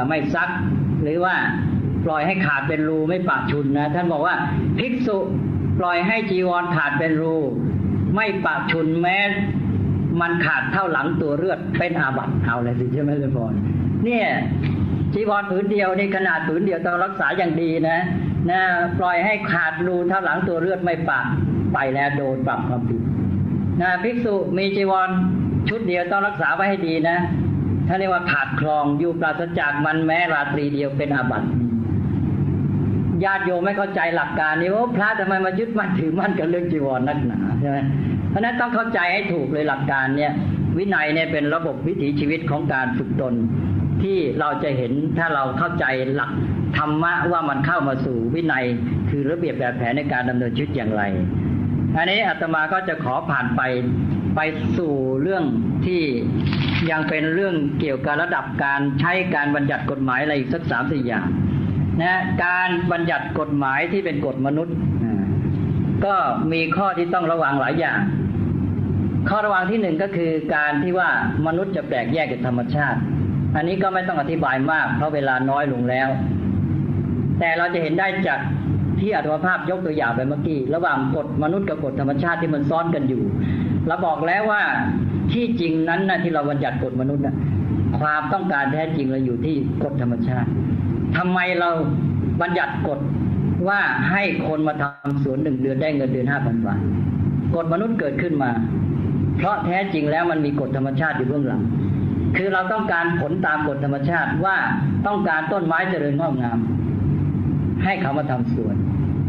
ไม่ซัก หรือว่าปล่อยให้ขาดเป็นรูไม่ปะชุนนะท่านบอกว่าภิกษุปล่อยให้จีวรขาดเป็นรู ไม่ปะชุนแม้ มันขาดเท่าหลังตัวเลือดเป็นอาบัติเอาเลยสิใช่ไหมเลยพรเนี่ย จีวรผืนเดียวนี่ขนาดผืนเดียวต้องรักษาอย่างดีนะนะปล่อยให้ขาดรูเท่าหลังตัวเลือดไม่ปะไปแล้วโดนปรับความผิดนะภิกษุมีจีวรชุดเดียวต้องรักษาไว้ให้ดีนะถ้าเรียกว่าขาดคลองอยู่ปราศจากมันแม้ราตรีเดียวเป็นอาบัติญาติโยมไม่เข้าใจหลักการนี้ว่าพระทำไมมายึดมั่นถือมั่นกับเรื่องจีวรนักหนาใช่ไหมเพราะนั้นต้องเข้าใจให้ถูกเลยหลักการเนี่ยวินัยเนี่ยเป็นระบบวิถีชีวิตของการฝึกตน ที่เราจะเห็นถ้าเราเข้าใจหลักธรรมะว่ามันเข้ามาสู่วินัย คือระเบียบแบบแผนในการดำเนินชีวิตอย่างไร อันนี้อาตมาก็จะขอผ่านไปไปสู่เรื่องที่ยังเป็นเรื่องเกี่ยวกับระดับการใช้การบัญญัติกฎหมายอะไรอีกสักสามสี่อย่างนะการบัญญัติกฎหมายที่เป็นกฎมนุษย์ ก็มีข้อที่ต้องระวังหลายอย่าง ข้อระวังที่หนึ่งก็คือการที่ว่ามนุษย์จะแปลกแยกจากธรรมชาติ อันนี้ก็ไม่ต้องอธิบายมาก เพราะเวลาน้อยลงแล้ว แต่เราจะเห็นได้จากที่อัตภาพยกตัวอย่างไปเมื่อกี้ระหว่างกฎมนุษย์กับกฎธรรมชาติที่มันซ้อนกันอยู่เราบอกแล้วว่าที่จริงนั้นนะที่เราบัญญัติกฎมนุษย์นะความต้องการแท้จริงเราอยู่ที่กฎธรรมชาติทำไมเราบัญญัติกฎว่าให้คนมาทำสวนหนึ่งเดือนได้เงินเดือนห้าพันบาทกฎมนุษย์เกิดขึ้นมา เพราะแท้จริงแล้วมันมีกฎธรรมชาติอยู่เบื้องหลัง คือเราต้องการผลตามกฎธรรมชาติว่าต้องการต้นไม้เจริญงอกงาม ให้เขามาทำสวน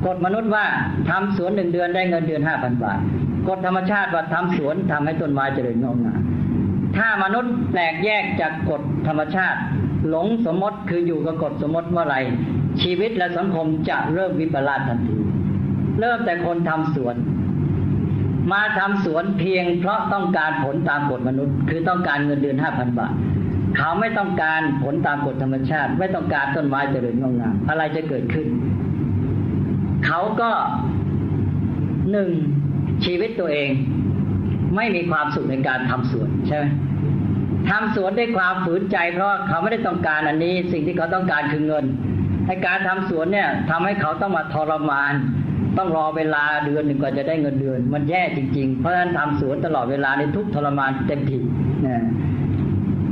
กฎมนุษย์ว่าทำสวนหนึ่งเดือนได้เงินเดือนห้าพันบาทกฎธรรมชาติว่าทำสวนทำให้ต้นไม้เจริญงอกงามถ้ามนุษย์แปลกแยกจากกฎธรรมชาติ หลงสมมติคืออยู่กับกฎสมมติเมื่อไรชีวิตและสังคมจะเริ่มวิปลาสทันที เริ่มแต่คนทำสวน มาทำสวนเพียงเพราะต้องการผลตามกฎมนุษย์ คือต้องการเงินเดือนห้าพันบาท เขาไม่ต้องการผลตามกฎธรรมชาติ ไม่ต้องการต้นไม้เจริญงอกงามอะไรจะเกิดขึ้น เขาก็หนึ่งชีวิตตัวเอง ไม่มีความสุขในการทำสวนใช่ไหมทำสวนด้วยความฝืนใจ เพราะเขาไม่ได้ต้องการอันนี้ สิ่งที่เขาต้องการคือเงินให้การทำสวนเนี่ยทำให้เขาต้องมาทรมาน ต้องรอเวลาเดือนหนึ่งกว่าจะได้เงินเดือน มันแย่จริง ๆ เพราะฉะนั้นทำสวนตลอดเวลาในทุกทรมานเต็มที่นะ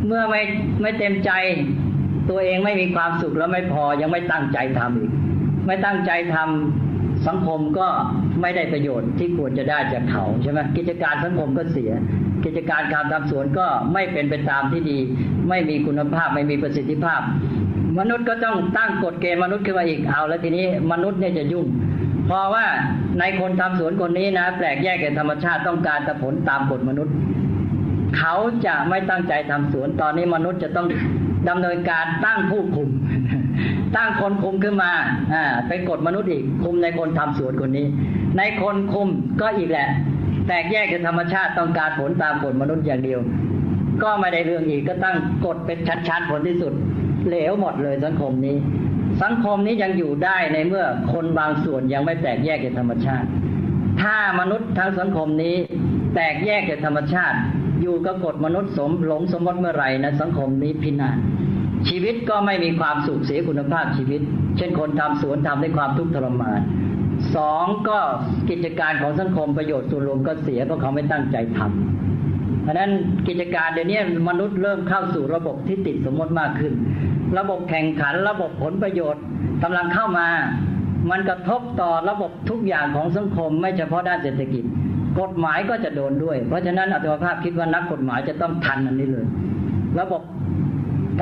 เมื่อไม่ไม่เต็มใจ ตัวเองไม่มีความสุขแล้วไม่พอยังไม่ตั้งใจทำอีก ไม่ตั้งใจทำสังคมก็ไม่ได้ประโยชน์ที่ควรจะได้จากเขาใช่ไหมกิจการสังคมก็เสีย กิจการการทำสวนก็ไม่เป็นไปตามที่ดี ไม่มีคุณภาพไม่มีประสิทธิภาพ มนุษย์ก็ต้องตั้งกฎเกณฑ์มนุษย์ขึ้นมาอีกเอา แล้วทีนี้มนุษย์เนี่ยจะยุ่ง พราะว่าในคนทำสวนคนนี้นะ แปลกแยกกับธรรมชาติต้องการแต่ผลตามกฎมนุษย์ เขาจะไม่ตั้งใจทำสวนตอนนี้มนุษย์จะต้องดำเนินการตั้งผู้คุม ตั้งคนคุมขึ้นมาอ่าเป็นกฎมนุษย์อีกคุมในคนทำสวนคนนี้ ในคนคุมก็อีกแหละ แตกแยกกับธรรมชาติต้องการผลตามกฎมนุษย์อย่างเดียว ก็ไม่ได้เรื่องอีกก็ตั้งกฎเป็นชั้นๆผลที่สุด เหลวหมดเลยสังคมนี้ สังคมนี้ยังอยู่ได้ในเมื่อคนบางส่วนยังไม่แตกแยกจากธรรมชาติ ถ้ามนุษย์ทั้งสังคมนี้ แตกแยกจากธรรมชาติ อยู่กับกฎมนุษย์สมหลงสมมติเมื่อไหร่นะสังคมนี้พินาศชีวิตก็ไม่มีความสุขเสียคุณภาพชีวิต เช่นคนทำสวนทำด้วยความทุกข์ทรมานสองก็กิจการของสังคมประโยชน์ส่วนรวมก็เสียเพราะเขาไม่ตั้งใจทำ เพราะนั้นกิจการเดี๋ยวนี้มนุษย์เริ่มเข้าสู่ระบบที่ติดสมมติมากขึ้น ระบบแข่งขันระบบผลประโยชน์กำลังเข้ามา มันกระทบต่อระบบทุกอย่างของสังคม ไม่เฉพาะด้านเศรษฐกิจ กฎหมายก็จะโดนด้วย เพราะฉะนั้นอัตมาภาพคิดว่านักกฎหมายจะต้องทันอันนี้เลย ระบบ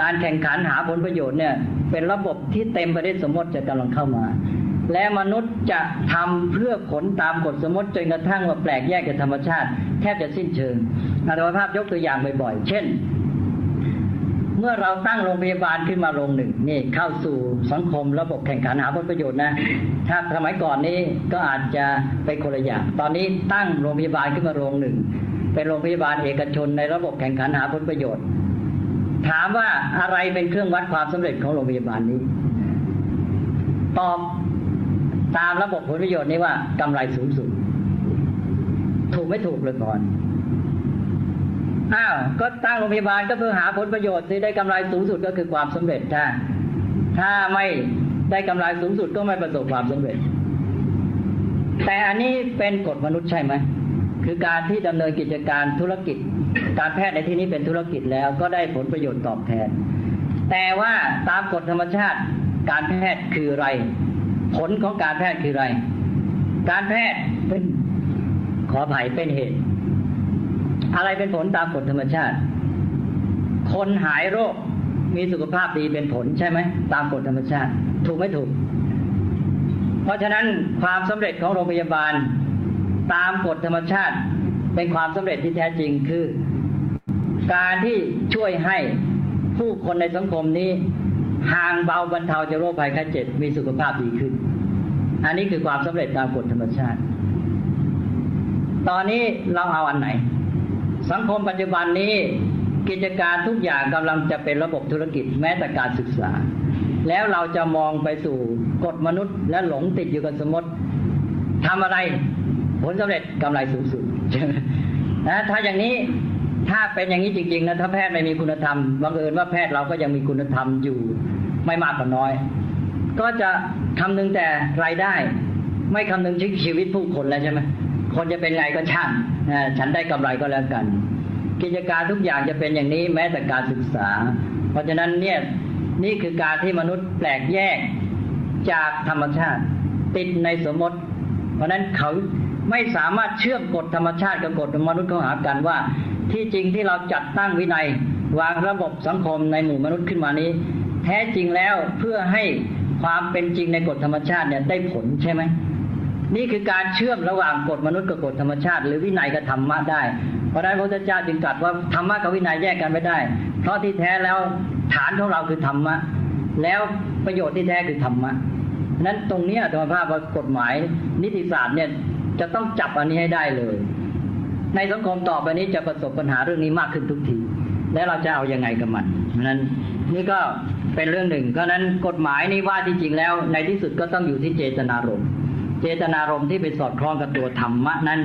การแข่งขันหาผลประโยชน์เนี่ยเป็นระบบที่เต็มไปด้วยสมมติจะกำลังเข้ามา และมนุษย์จะทำเพื่อผลตามกฎสมมติจนกระทั่งว่าแปลกแยกจากธรรมชาติ แทบจะสิ้นเชิงอาตภาพยกตัวอย่างบ่อยๆ เช่น เมื่อเราตั้งโรงพยาบาลขึ้นมาโรงหนึ่งนี่เข้าสู่สังคมระบบแข่งขันหาผลประโยชน์นะ ถ้าสมัยก่อนนี้ก็อาจจะไปคนละอย่าง ตอนนี้ตั้งโรงพยาบาลขึ้นมาโรงหนึ่ง เป็นโรงพยาบาลเอกชนในระบบแข่งขันหาผลประโยชน์ ถามว่าอะไรเป็นเครื่องวัดความสำเร็จของโรงพยาบาลนี้ ตอบ ตามระบบผลประโยชน์นี้ว่ากำไรสูงสุด ถูกไม่ถูกเลยก่อนอ้าวก็ตั้งโรงพยาบาลก็เพื่อหาผลประโยชน์ที่ได้กำไรสูงสุดก็คือความสำเร็จถ้าถ้าไม่ได้กำไรสูงสุดก็ไม่ประสบความสำเร็จ แต่อันนี้เป็นกฎมนุษย์ใช่ไหมคือการที่ดำเนินกิจการธุรกิจ การแพทย์ในที่นี้เป็นธุรกิจแล้วก็ได้ผลประโยชน์ตอบแทน แต่ว่าตามกฎธรรมชาติ การแพทย์คืออะไร ผลของการแพทย์คืออะไร การแพทย์เป็นขออภัยเป็นเหตุ อะไรเป็นผลตามกฎธรรมชาติ คนหายโรคมีสุขภาพดีเป็นผลใช่ไหม ตามกฎธรรมชาติ ถูกไม่ถูก เพราะฉะนั้นความสำเร็จของโรงพยาบาล ตามกฎธรรมชาติ เป็นความสำเร็จที่แท้จริงคือ การที่ช่วยให้ผู้คนในสังคมนี้ ห่างเบาบรรเทาจากโรคภัยไข้เจ็บมีสุขภาพดีขึ้น อันนี้คือความสำเร็จตามกฎธรรมชาติ ตอนนี้เราเอาอันไหน สังคมปัจจุบันนี้กิจการทุกอย่างกำลังจะเป็นระบบธุรกิจแม้แต่การศึกษา แล้วเราจะมองไปสู่กฎมนุษย์ และหลงติดอยู่กับสมมติทำอะไรผลสำเร็จกำไรสูงสุดนะถ้าอย่างนี้ถ้าเป็นอย่างนี้จริงๆนะถ้าแพทย์ไม่มีคุณธรรมบังเอิญว่าแพทย์เราก็ยังมีคุณธรรมอยู่ ไม่มากก็น้อย ก็จะคำนึงแต่รายได้ ไม่คำนึงชีวิตผู้คนแล้วใช่ไหมคนจะเป็นไงก็ช่างฉันได้กำไรก็แล้วกัน กิจการทุกอย่างจะเป็นอย่างนี้แม้แต่การศึกษา เพราะฉะนั้นเนี่ยนี่คือการที่มนุษย์แปลกแยกจากธรรมชาติ ติดในสมมติ เพราะนั้นเขาไม่สามารถเชื่อมกฎธรรมชาติกับกฎมนุษย์เข้าหากันว่า ที่จริงที่เราจัดตั้งวินัย วางระบบสังคมในหมู่มนุษย์ขึ้นมานี้ แท้จริงแล้วเพื่อให้ความเป็นจริงในกฎธรรมชาติเนี่ยได้ผลใช่ไหมนี่คือการเชื่อมระหว่างกฎมนุษย์กับกฎธรรมชาติ หรือวินัยกับธรรมะได้ เพราะนั้นพระพุทธเจ้าจึงตรัสว่าธรรมะกับวินัยแยกกันไม่ได้ เพราะที่แท้แล้วฐานของเราคือธรรมะ แล้วประโยชน์ที่แท้คือธรรมะนั้นตรงนี้ธรรมภาพว่ากฎหมาย นิติศาสตร์เนี่ยจะต้องจับอันนี้ให้ได้เลย ในสังคมต่อไปนี้จะประสบปัญหาเรื่องนี้มากขึ้นทุกที และเราจะเอาอยัางไงกับมันนั้นนี่ก็เป็นเรื่องหนึ่งเพราะนั้นกฎหมายนี่ว่าที่จริงแล้ว ในที่สุดก็ต้องอยู่ที่เจตนารมณ์เจตนารมณ์ที่ไปสอดคล้องกับตัวธรรมะนั้น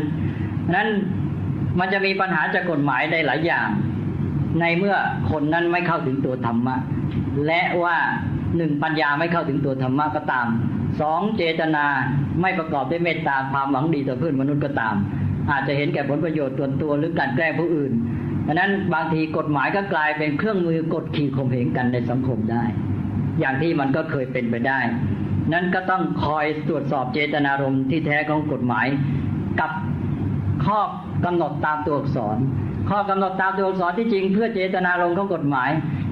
นั้นมันจะมีปัญหาจากกฎหมายได้หลายอย่าง ในเมื่อคนนั้นไม่เข้าถึงตัวธรรมะ และว่าหนึ่งปัญญาไม่เข้าถึงตัวธรรมะก็ตามสองเจตนาไม่ประกอบด้วยเมตตาความหวังดีต่อเพื่อนมนุษย์ก็ตาม อาจจะเห็นแก่ผลประโยชน์ตัวตัวหรือการแกล้งผู้อื่น ดังนั้นบางทีกฎหมายก็กลายเป็นเครื่องมือกดขี่ข่มเหงกันในสังคมได้ อย่างที่มันก็เคยเป็นไปได้ นั้นก็ต้องคอยตรวจสอบเจตนารมณ์ที่แท้ของกฎหมาย กับข้อกำหนดตามตัวอักษร ข้อกำหนดตามตัวอักษรที่จริง เพื่อเจตนารมณ์ของกฎหมาย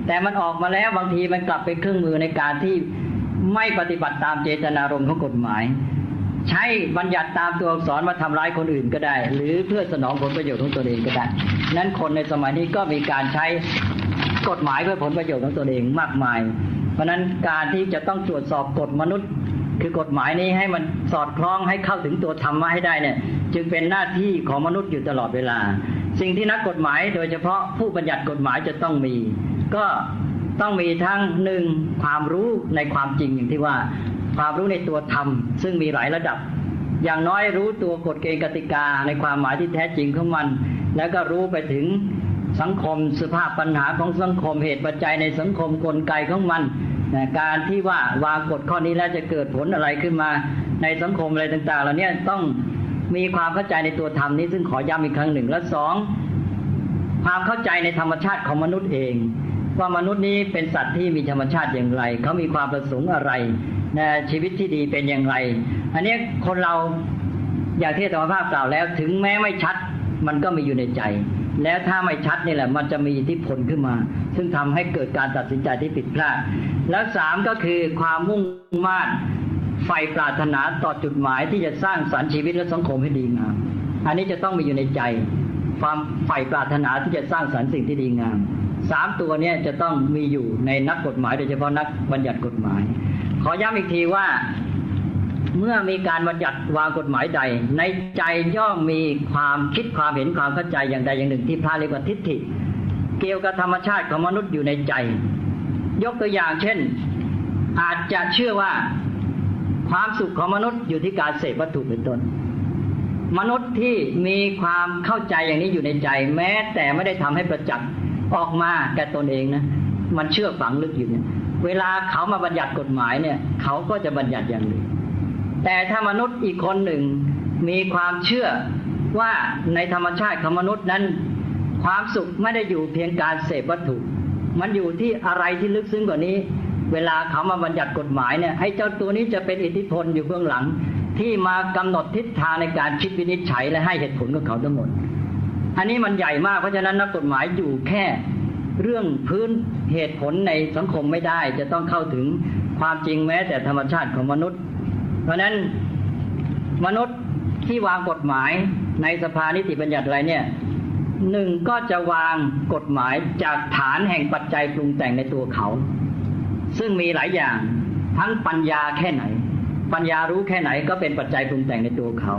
แต่มันออกมาแล้วบางทีมันกลับเป็นเครื่องมือในการที่ไม่ปฏิบัติตามเจตนารมณ์ของกฎหมาย ใช้บัญญัติตามตัวอักษรมาทำร้ายคนอื่นก็ได้ หรือเพื่อสนองผลประโยชน์ของตัวเองก็ได้ นั้นคนในสมัยนี้ก็มีการใช้กฎหมายเพื่อผลประโยชน์ของตัวเองมากมาย เพราะนั้นการที่จะต้องตรวจสอบกฎมนุษย์ คือกฎหมายนี้ให้มันสอดคล้องให้เข้าถึงตัวธรรมะให้ได้เนี่ย จึงเป็นหน้าที่ของมนุษย์อยู่ตลอดเวลา สิ่งที่นักกฎหมายโดยเฉพาะผู้บัญญัติกฎหมายจะต้องมี ก็ต้องมีทั้งหนึ่งความรู้ในความจริงอย่างที่ว่า ความรู้ในตัวธรรม ซึ่งมีหลายระดับ อย่างน้อยรู้ตัวกฎเกณฑ์กติกาในความหมายที่แท้จริงของมัน แล้วก็รู้ไปถึงสังคมสภาพปัญหาของสังคมเหตุปัจจัยในสังคมกลไกของมันนะการที่ว่าวางกฎข้อนี้แล้วจะเกิดผลอะไรขึ้นมาในสังคมอะไรต่างๆเหล่านี้ต้องมีความเข้าใจในตัวธรรมนี้ซึ่งขอย้ำอีกครั้งหนึ่งและสองความเข้าใจในธรรมชาติของมนุษย์เอง ว่ามนุษย์นี้เป็นสัตว์ที่มีธรรมชาติอย่างไร เขามีความประสงค์อะไรนะชีวิตที่ดีเป็นอย่างไร อันนี้คนเราอย่างที่ธรรมภาพกล่าวแล้ว ถึงแม้ไม่ชัดมันก็มีอยู่ในใจ แล้วถ้าไม่ชัดนี่แหละ มันจะมีอิทธิพลขึ้นมา ซึ่งทำให้เกิดการตัดสินใจที่ผิดพลาด แล้วสามก็คือความมุ่งมั่นไฟปรารถนาต่อจุดหมายที่จะสร้างสรรค์ชีวิตและสังคมให้ดีงาม อันนี้จะต้องมีอยู่ในใจ ความใฝ่ปรารถนาที่จะสร้างสรรค์สิ่งที่ดีงามสามตัวนี้จะต้องมีอยู่ในนักกฎหมายโดยเฉพาะนักบัญญัติกฎหมาย ขอย้ำอีกทีว่าเมื่อมีการบัญญัติวางกฎหมายใด ในใจย่อมมีความคิดความเห็นความเข้าใจอย่างใดอย่างหนึ่งที่พระเรียกว่าทิฏฐิ เกี่ยวกับธรรมชาติของมนุษย์อยู่ในใจ ยกตัวอย่างเช่น อาจจะเชื่อว่าความสุขของมนุษย์อยู่ที่การเสพวัตถุเป็นต้น มนุษย์ที่มีความเข้าใจอย่างนี้อยู่ในใจ แม้แต่ไม่ได้ทำให้ประจักษ์ออกมาแก่ตนเองนะมันเชื่อฝังลึกอยู่เนี่ยเวลาเขามาบัญญัติกฎหมายเนี่ย เขาก็จะบัญญัติอย่างนึ่งแต่ถ้ามนุษย์อีกคนหนึ่งมีความเชื่อว่าในธรรมชาติของมนุษย์นั้น ความสุขไม่ได้อยู่เพียงการเสพวัตถุ มันอยู่ที่อะไรที่ลึกซึ้งกว่านี้ เวลาเขามาบัญญัติกฎหมายเนี่ยให้เจ้าตัวนี้จะเป็นอิทธิพลอยู่เบื้องหลัง ที่มากำหนดทิศทางในการคิดวินิจฉัยและให้เหตุผลกับเขาทั้งหมด อันนี้มันใหญ่มากเพราะฉะนั้นนักกฎหมายอยู่แค่เรื่องพื้นเหตุผลในสังคมไม่ได้ จะต้องเข้าถึงความจริงแม้แต่ธรรมชาติของมนุษย์ เพราะนั้นมนุษย์ที่วางกฎหมายในสภานิติบัญญัติอะไรเนี่ยหนึ่งก็จะวางกฎหมายจากฐานแห่งปัจจัยปรุงแต่งในตัวเขา ซึ่งมีหลายอย่างทั้งปัญญาแค่ไหน ปัญญารู้แค่ไหนก็เป็นปัจจัยปรุงแต่งในตัวเขา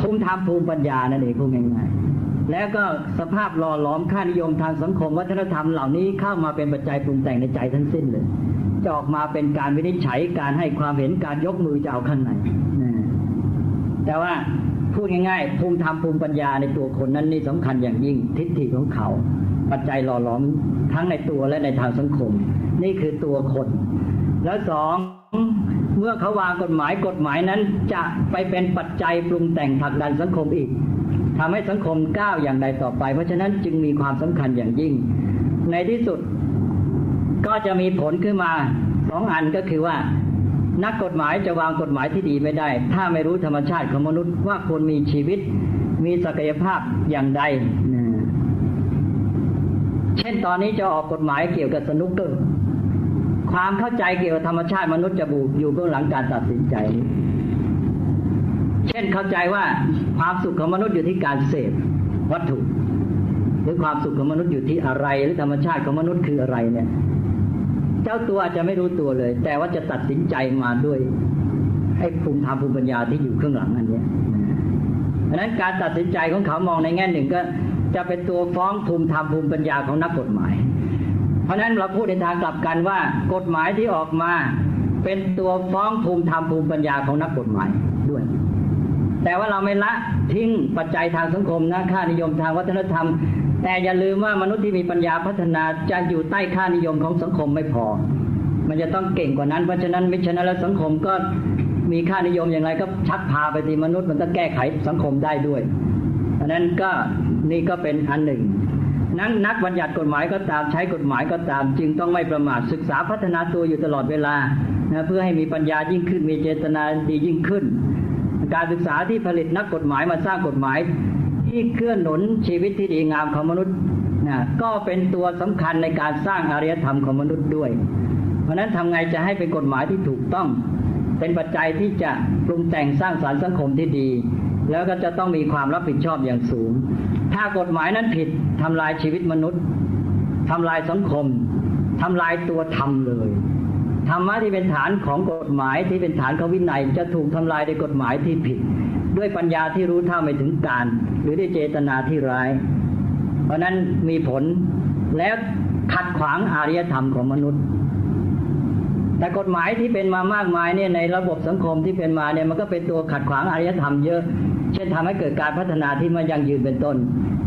ภูมิธรรมภูมิปัญญานั่นเองพูดง่ายๆแล้วก็สภาพหล่อหลอมค่านิยมทางสังคมวัฒนธรรมเหล่านี้เข้ามาเป็นปัจจัยปรุงแต่งในใจทั้งสิ้นเลยจะออกมาเป็นการวินิจฉัยการให้ความเห็นการยกมือจะเอาข้างในแต่ว่าพูดง่ายๆภูมิธรรมภูมิปัญญาในตัวคนนั้นนี่สำคัญอย่างยิ่งทิฏฐิของเขา ปัจจัยหล่อหลอมทั้งในตัวและในทางสังคม นี่คือตัวคน แล้วสอง เมื่อเขาวางกฎหมายกฎหมายนั้นจะไปเป็นปัจจัยปรุงแต่งผลักดันสังคมอีกททำให้สังคมก้าวอย่างใดต่อไป เพราะฉะนั้นจึงมีความสำคัญอย่างยิ่ง ในที่สุดก็จะมีผลขึ้นมาสองอันก็คือว่า นักกฎหมายจะวางกฎหมายที่ดีไม่ได้ ถ้าไม่รู้ธรรมชาติของมนุษย์ว่าควรมีชีวิตมีศักยภาพอย่างใด เช่นตอนนี้จะออกกฎหมายเกี่ยวกับสนุกเกอร์ ความเข้าใจเกี่ยวกับธรรมชาติมนุษย์จะบูอยู่เบื้องหลังการตัดสินใจ เช่นเข้าใจว่าความสุขของมนุษย์อยู่ที่การเสพวัตถุ หรือความสุขของมนุษย์อยู่ที่อะไร หรือธรรมชาติของมนุษย์คืออะไรเนี่ย เจ้าตัวอาจจะไม่รู้ตัวเลย แต่ว่าจะตัดสินใจมาด้วยให้ภูมิธรรมภูมิปัญญาที่อยู่เครื่องหลังอันนี้ดังนั้นการตัดสินใจของเขามองในแง่หนึ่งก็จะเป็นตัวฟ้องภูมิธรรมภูมิปัญญาของนักกฎหมาย ราะนั้นเราพูดในทางกลับกันว่า กฎหมายที่ออกมา เป็นตัวฟ้องภูมิธรรมภูมิปัญญาของนักกฎหมายด้วย แต่ว่าเราไม่ละทิ้งปัจจัยทางสังคมนะค่านิยมทางวัฒนธรรม แต่อย่าลืมว่ามนุษย์ที่มีปัญญาพัฒนาจะอยู่ใต้ค่านิยมของสังคมไม่พอ มันจะต้องเก่งกว่านั้นเพราะฉะนั้นมิฉะนั้นแล้วสังคมก็มีค่านิยมอย่างไรก็ชักพาไปที่มนุษย์มันต้องแก้ไขสังคมได้ด้วยอันนั้นก็นี่ก็เป็นอันหนึ่ง นั้นนักบัญญัติกฎหมายก็ตามใช้กฎหมายก็ตาม จึงต้องไม่ประมาทศึกษาพัฒนาตัวอยู่ตลอดเวลานะเพื่อให้มีปัญญายิ่งขึ้นมีเจตนาดียิ่งขึ้น การศึกษาที่ผลิตนักกฎหมายมาสร้างกฎหมาย ที่เคลื่อนหนุนชีวิตที่ดีงามของมนุษย์นะก็เป็นตัวสำคัญในการสร้างอารยธรรมของมนุษย์ด้วย เพราะนั้นทำไงจะให้เป็นกฎหมายที่ถูกต้อง เป็นปัจจัยที่จะปรุงแต่งสร้างสารรค์สังคมที่ดี แล้วก็จะต้องมีความรับผิดชอบอย่างสูง ถ้ากฎหมายนั้นผิด ทำลายชีวิตมนุษย์ทำลายสังคมทำลายตัวธรรมเลยธรรมะที่เป็นฐานของกฎหมายที่เป็นฐานของวินัยจะถูกทำลายด้วยกฎหมายที่ผิด ด้วยปัญญาที่รู้เท่าไม่ถึงการ หรือด้วยเจตนาที่ร้าย เพราะนั้นมีผลแล้วขัดขวางอารยธรรมของมนุษย์ แต่กฎหมายที่เป็นมามากมายเนี่ยในระบบสังคมที่เป็นมาเนี่ยมันก็เป็นตัวขัดขวางอารยธรรมเยอะ เช่นทำให้เกิดการพัฒนาที่ไม่ยั่งยืนเป็นต้น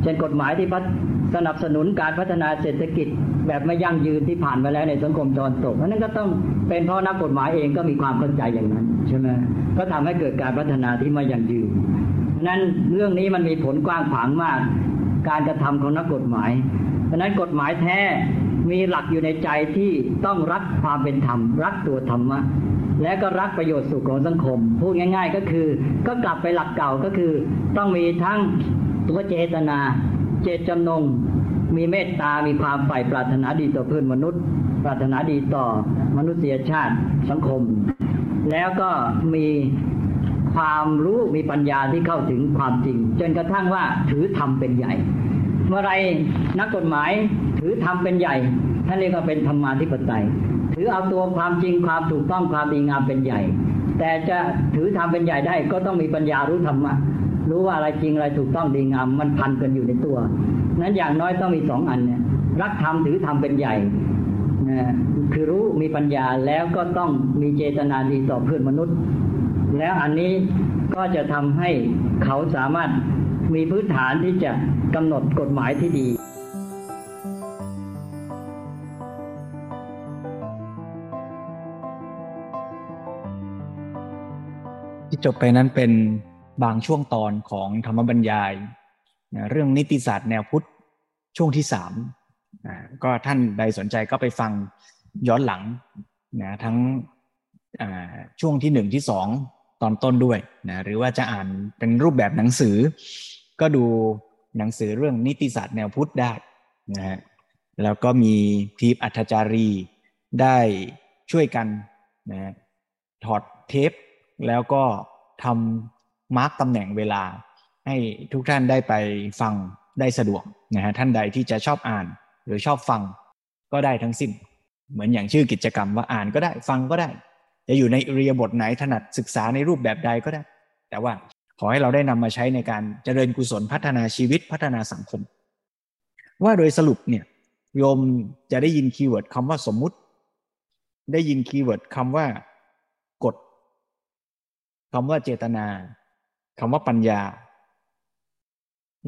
เช่นกฎหมายที่สนับสนุนการพัฒนาเศรษฐกิจ แบบไม่ยั่งยืนที่ผ่านมาแล้วในสังคมตอนตกเพราะนั้นก็ต้องเป็นเพราะนักกฎหมายเองก็มีความเข้าใจอย่างนั้นใช่ไหมก็ทำให้เกิดการพัฒนาที่ไม่ยั่งยืนนั้นเรื่องนี้มันมีผลกว้างขวางมาก การกระทำของนักกฎหมายเพราะนั้นกฎหมายแท้ มีหลักอยู่ในใจที่ต้องรักความเป็นธรรม รักตัวธรรมะและก็รักประโยชน์สุขของสังคม พูดง่าย ๆ ก็คือ ก็กลับไปหลักเก่าก็คือ ต้องมีทั้งตัวเจตนา เจตจำนง มีเมตตา มีความใฝ่ปรารถนาดีต่อเพื่อนมนุษย์ ปรารถนาดีต่อมนุษยชาติสังคม แล้วก็มีความรู้มีปัญญาที่เข้าถึงความจริง จนกระทั่งว่าถือธรรมเป็นใหญ่ เมื่อไรนักกฎหมายถือธรรมเป็นใหญ่ท่านเรียกว่าเป็นธรรมาธิปไตย ถือเอาตัวความจริงความถูกต้องความดีงามเป็นใหญ่ แต่จะถือทำเป็นใหญ่ได้ก็ต้องมีปัญญารู้ธรรมะรู้ว่าอะไรจริงอะไรถูกต้องดีงามมันพันกันอยู่ในตัว นั้นอย่างน้อยต้องมีสองอันเนี่ยรักธรรมถือธรรมเป็นใหญ่นะคือรู้มีปัญญาแล้วก็ต้องมีเจตนาดีต่อเพื่อนมนุษย์ แล้วอันนี้ก็จะทำให้เขาสามารถ มีพื้นฐานที่จะกำหนดกฎหมายที่ดีที่จบไปนั้นเป็นบางช่วงตอนของธรรมบรรยาย เรื่องนิติศาสตร์แนวพุทธช่วงที่สามก็ท่านใดสนใจก็ไปฟังย้อนหลังนะทั้งช่วงที่หนึ่งที่สอง อนต้นด้วยนะหรือว่าจะอ่านเป็นรูปแบบหนังสือ ก็ดูหนังสือเรื่องนิติศาสตร์แนวพุทธได้นะฮะแล้วก็มีทีปอัธจารีได้ช่วยกันนะถอดเทป แล้วก็ทำมาร์กตำแหน่งเวลา ให้ทุกท่านได้ไปฟังได้สะดวกนะฮะท่านใดที่จะชอบอ่าน หรือชอบฟังก็ได้ทั้งสิ้น เหมือนอย่างชื่อกิจกรรมว่าอ่านก็ได้ฟังก็ได้ จะอยู่ในเรียบทไหนถนัดศึกษาในรูปแบบใดก็ได้ แต่ว่าขอให้เราได้นำมาใช้ในการเจริญกุศลพัฒนาชีวิตพัฒนาสังคม ว่าโดยสรุปเนี่ยโยมจะได้ยิน keyword คำว่าสมมุติ ได้ยิน keyword คำว่ากฎคำว่าเจตนาคำว่าปัญญา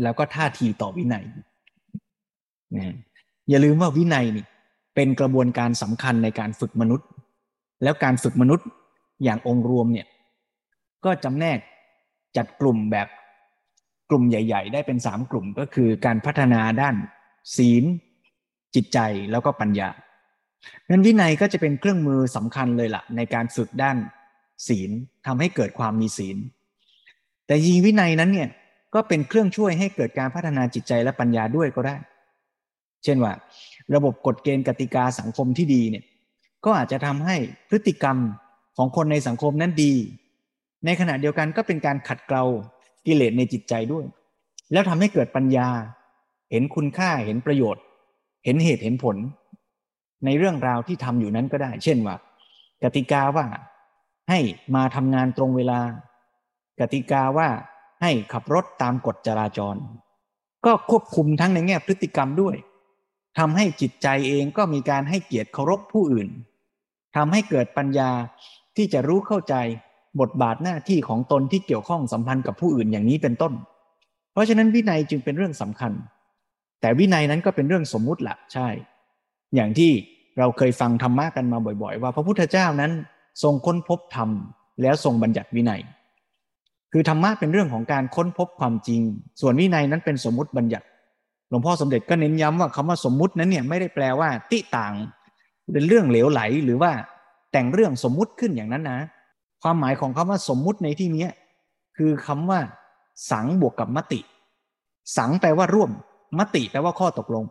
แล้วก็ท่าทีต่อวินัยนะอย่าลืมว่าวินัยนี่เป็นกระบวนการสำคัญในการฝึกมนุษย์ แล้วการฝึกมนุษย์อย่างองค์รวมเนี่ยก็จำแนกจัดกลุ่มแบบกลุ่มใหญ่ ๆ ได้เป็นสามกลุ่มก็คือการพัฒนาด้านศีล จิตใจแล้วก็ปัญญานั้นวินัยก็จะเป็นเครื่องมือสำคัญเลยละ่ะ ในการฝึกด้านศีลทำให้เกิดความมีศีล แต่ยิงวินัยนั้นเนี่ยก็เป็นเครื่องช่วยให้เกิดการพัฒนาจิตใจและปัญญาด้วยก็ได้ เช่นว่า ระบบกฎเกณฑ์กติกาสังคมที่ดีเนี่ย ก็อาจจะทำให้พฤติกรรมของคนในสังคมนั้นดี ในขณะเดียวกันก็เป็นการขัดเกลากิเลสในจิตใจด้วย แล้วทำให้เกิดปัญญา เห็นคุณค่าเห็นประโยชน์ เห็นเหตุเห็นผล ในเรื่องราวที่ทำอยู่นั้นก็ได้ เช่นว่ากติกาว่าให้มาทำงานตรงเวลา กติกาว่าให้ขับรถตามกฎจราจร ก็ควบคุมทั้งในแง่พฤติกรรมด้วย ทำให้จิตใจเองก็มีการให้เกียรติเคารพผู้อื่นทำให้เกิดปัญญาที่จะรู้เข้าใจบทบาทหน้าที่ของตนที่เกี่ยวข้องสัมพันธ์กับผู้อื่นอย่างนี้เป็นต้น เพราะฉะนั้นวินัยจึงเป็นเรื่องสำคัญ แต่วินัยนั้นก็เป็นเรื่องสมมุติละใช่ อย่างที่เราเคยฟังธรรมะกันมาบ่อย ๆ ว่าพระพุทธเจ้านั้นทรงค้นพบธรรม แล้วทรงบัญญัติวินัย คือธรรมะเป็นเรื่องของการค้นพบความจริง ส่วนวินัยนั้นเป็นสมมติบัญญัติ หลวงพ่อสมเด็จก็เน้นย้ำว่าคำว่าสมมุตินั้นเนี่ยไม่ได้แปลว่า ติต่างเป็นเรื่องเหลวไหลหรือว่าแต่งเรื่องสมมุติขึ้นอย่างนั้นนะ ความหมายของคำว่าสมมุติในที่นี้คือคำว่า สังบวกกับมติ สังแปลว่าร่วม มติแปลว่าข้อตกลง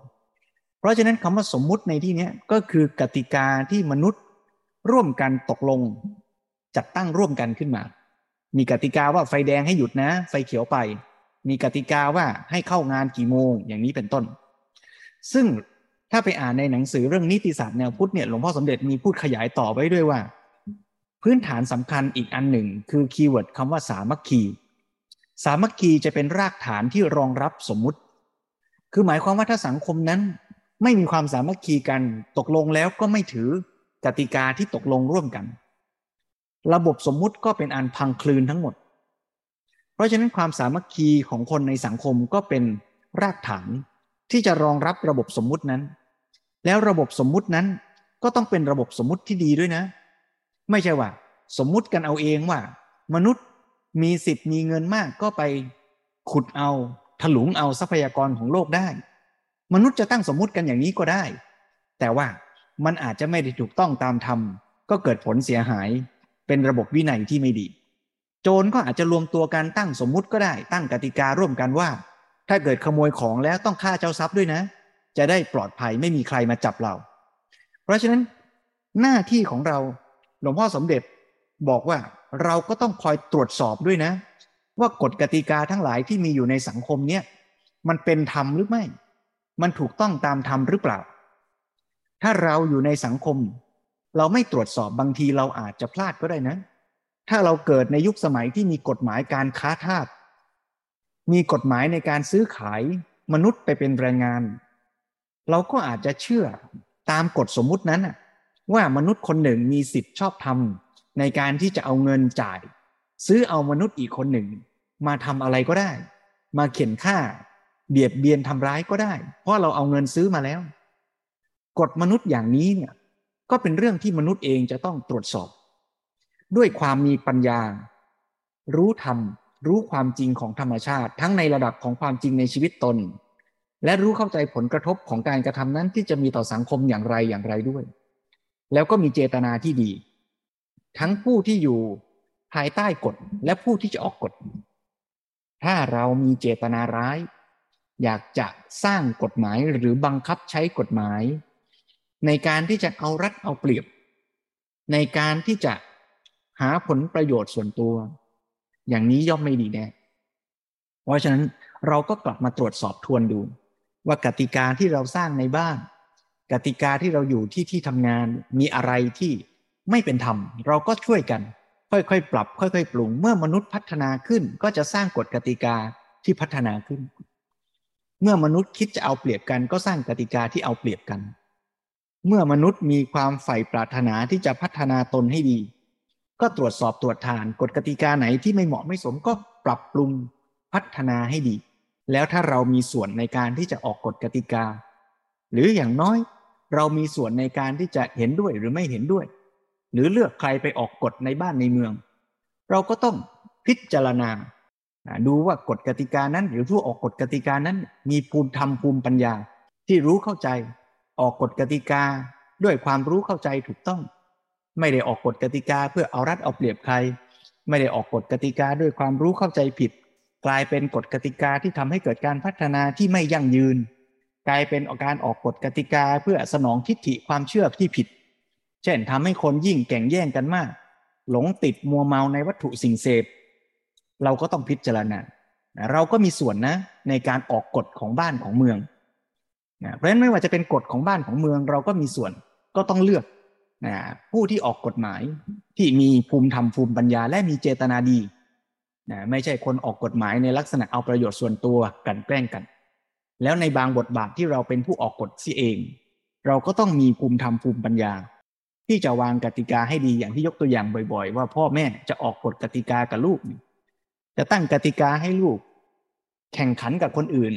เพราะฉะนั้นคำว่าสมมุติในที่นี้ก็คือกติกาที่มนุษย์ร่วมกันตกลง จัดตั้งร่วมกันขึ้นมา มีกติกาว่าไฟแดงให้หยุดนะ ไฟเขียวไป มีกติกาว่าให้เข้างานกี่โมงอย่างนี้เป็นต้น ซึ่งถ้าไปอ่านในหนังสือเรื่องนิติศาสตร์แนวพุทธเนี่ยหลวงพ่อสมเด็จมีพูดขยายต่อไว้ด้วยว่า พื้นฐานสำคัญอีกอันหนึ่ง คือ keyword คำว่าสามัคคี สามัคคีจะเป็นรากฐานที่รองรับสมมุติ คือหมายความว่าถ้าสังคมนั้น ไม่มีความสามัคคีกันตกลงแล้วก็ไม่ถือกติกาที่ตกลงร่วมกัน ระบบสมมุติก็เป็นอันพังคลืนทั้งหมด เพราะฉะนั้นความสามัคคีของคนในสังคมก็เป็นรากฐานที่จะรองรับระบบสมมุตินั้น แล้วระบบสมมุตินั้นก็ต้องเป็นระบบสมมุติที่ดีด้วยนะ ไม่ใช่ว่า สมมุติกันเอาเองว่า มนุษย์มีสิทธิ์มีเงินมากก็ไปขุดเอาถลุงเอาทรัพยากรของโลกได้ มนุษย์จะตั้งสมมุติกันอย่างนี้ก็ได้ แต่ว่ามันอาจจะไม่ได้ถูกต้องตามธรรมก็เกิดผลเสียหาย เป็นระบบวินัยที่ไม่ดี โจรก็อาจจะรวมตัวการตั้งสมมุติก็ได้ ตั้งกติการ่วมกันว่า ถ้าเกิดขโมยของแล้วต้องฆ่าเจ้าทรัพย์ด้วยนะ จะได้ปลอดภัยไม่มีใครมาจับเรา เพราะฉะนั้น หน้าที่ของเราหลวงพ่อสมเด็จบอกว่าเราก็ต้องคอยตรวจสอบด้วยนะ ว่ากฎกติกาทั้งหลายที่มีอยู่ในสังคมเนี้ยมันเป็นธรรมหรือไม่ มันถูกต้องตามธรรมหรือเปล่า ถ้าเราอยู่ในสังคม เราไม่ตรวจสอบบางทีเราอาจจะพลาดก็ได้นะ ถ้าเราเกิดในยุคสมัยที่มีกฎหมายการค้าทาสมีกฎหมายในการซื้อขายมนุษย์ไปเป็นแรงงาน เราก็อาจจะเชื่อตามกฎสมมุตินั้นว่ามนุษย์คนหนึ่งมีสิทธิ์ชอบทำในการที่จะเอาเงินจ่าย ซื้อเอามนุษย์อีกคนหนึ่ง มาทำอะไรก็ได้ มาเข็นฆ่า เบียดเบียนทำร้ายก็ได้ เพราะเราเอาเงินซื้อมาแล้ว กฎมนุษย์อย่างนี้เนี่ยก็เป็นเรื่องที่มนุษย์เองจะต้องตรวจสอบ ด้วยความมีปัญญา รู้ธรรม รู้ความจริงของธรรมชาติ ทั้งในระดับของความจริงในชีวิตตน และรู้เข้าใจผลกระทบของการกระทำนั้นที่จะมีต่อสังคมอย่างไรอย่างไรด้วย แล้วก็มีเจตนาที่ดี ทั้งผู้ที่อยู่ภายใต้กฎและผู้ที่จะออกกฎ ถ้าเรามีเจตนาร้าย อยากจะสร้างกฎหมายหรือบังคับใช้กฎหมาย ในการที่จะเอารัดเอาเปรียบ ในการที่จะ หาผลประโยชน์ส่วนตัว อย่างนี้ย่อมไม่ดีแน่ เพราะฉะนั้นเราก็กลับมาตรวจสอบทวนดู ว่ากติกาที่เราสร้างในบ้าน กติกาที่เราอยู่ที่ที่ทำงานมีอะไรที่ไม่เป็นธรรม เราก็ช่วยกัน ค่อยๆ ปรับ ค่อย ๆ ปรุง เมื่อมนุษย์พัฒนาขึ้น ก็จะสร้างกฎกติกาที่พัฒนาขึ้น เมื่อมนุษย์คิดจะเอาเปรียบกัน ก็สร้างกติกาที่เอาเปรียบกัน เมื่อมนุษย์มีความใฝ่ปรารถนาที่จะพัฒนาตนให้ดี ก็ตรวจสอบตรวจทานกฎกติกาไหนที่ไม่เหมาะไม่สมก็ปรับปรุงพัฒนาให้ดี แล้วถ้าเรามีส่วนในการที่จะออกกฎกติกา หรืออย่างน้อย เรามีส่วนในการที่จะเห็นด้วยหรือไม่เห็นด้วย หรือเลือกใครไปออกกฎในบ้านในเมือง เราก็ต้องพิจารณา ดูว่ากฎกติกานั้น หรือผู้ออกกฎกติกานั้น มีภูมิธรรมภูมิปัญญา ที่รู้เข้าใจ ออกกฎกติกา ด้วยความรู้เข้าใจถูกต้อง ไม่ได้ออกกฎกติกาเพื่อเอารัดเอาเปรียบใคร ไม่ได้ออกกฎกติกาด้วยความรู้เข้าใจผิด กลายเป็นกฎกติกาที่ทำให้เกิดการพัฒนาที่ไม่ยั่งยืน กลายเป็นการออกกฎกติกาเพื่อสนองทิฏฐิความเชื่อที่ผิด เช่นทำให้คนยิ่งแข่งแย่งกันมาก หลงติดมัวเมาในวัตถุสิ่งเสพ เราก็ต้องพิจารณาเราก็มีส่วนนะในการออกกฎของบ้านของเมืองนะเพราะฉะนั้นไม่ว่าจะเป็นกฎของบ้านของเมือง เราก็มีส่วนก็ต้องเลือก ผู้ที่ออกกฎหมายที่มีภูมิธรรมภูมิปัญญาและมีเจตนาดีนะไม่ใช่คนออกกฎหมายในลักษณะเอาประโยชน์ส่วนตัวกันแกล้งกัน แล้วในบางบทบาทที่เราเป็นผู้ออกกฎสิเอง เราก็ต้องมีภูมิธรรมภูมิปัญญา ที่จะวางกติกาให้ดีอย่างที่ยกตัวอย่างบ่อยๆ ว่าพ่อแม่จะออกกฎกติกากับลูก จะตั้งกติกาให้ลูก แข่งขันกับคนอื่น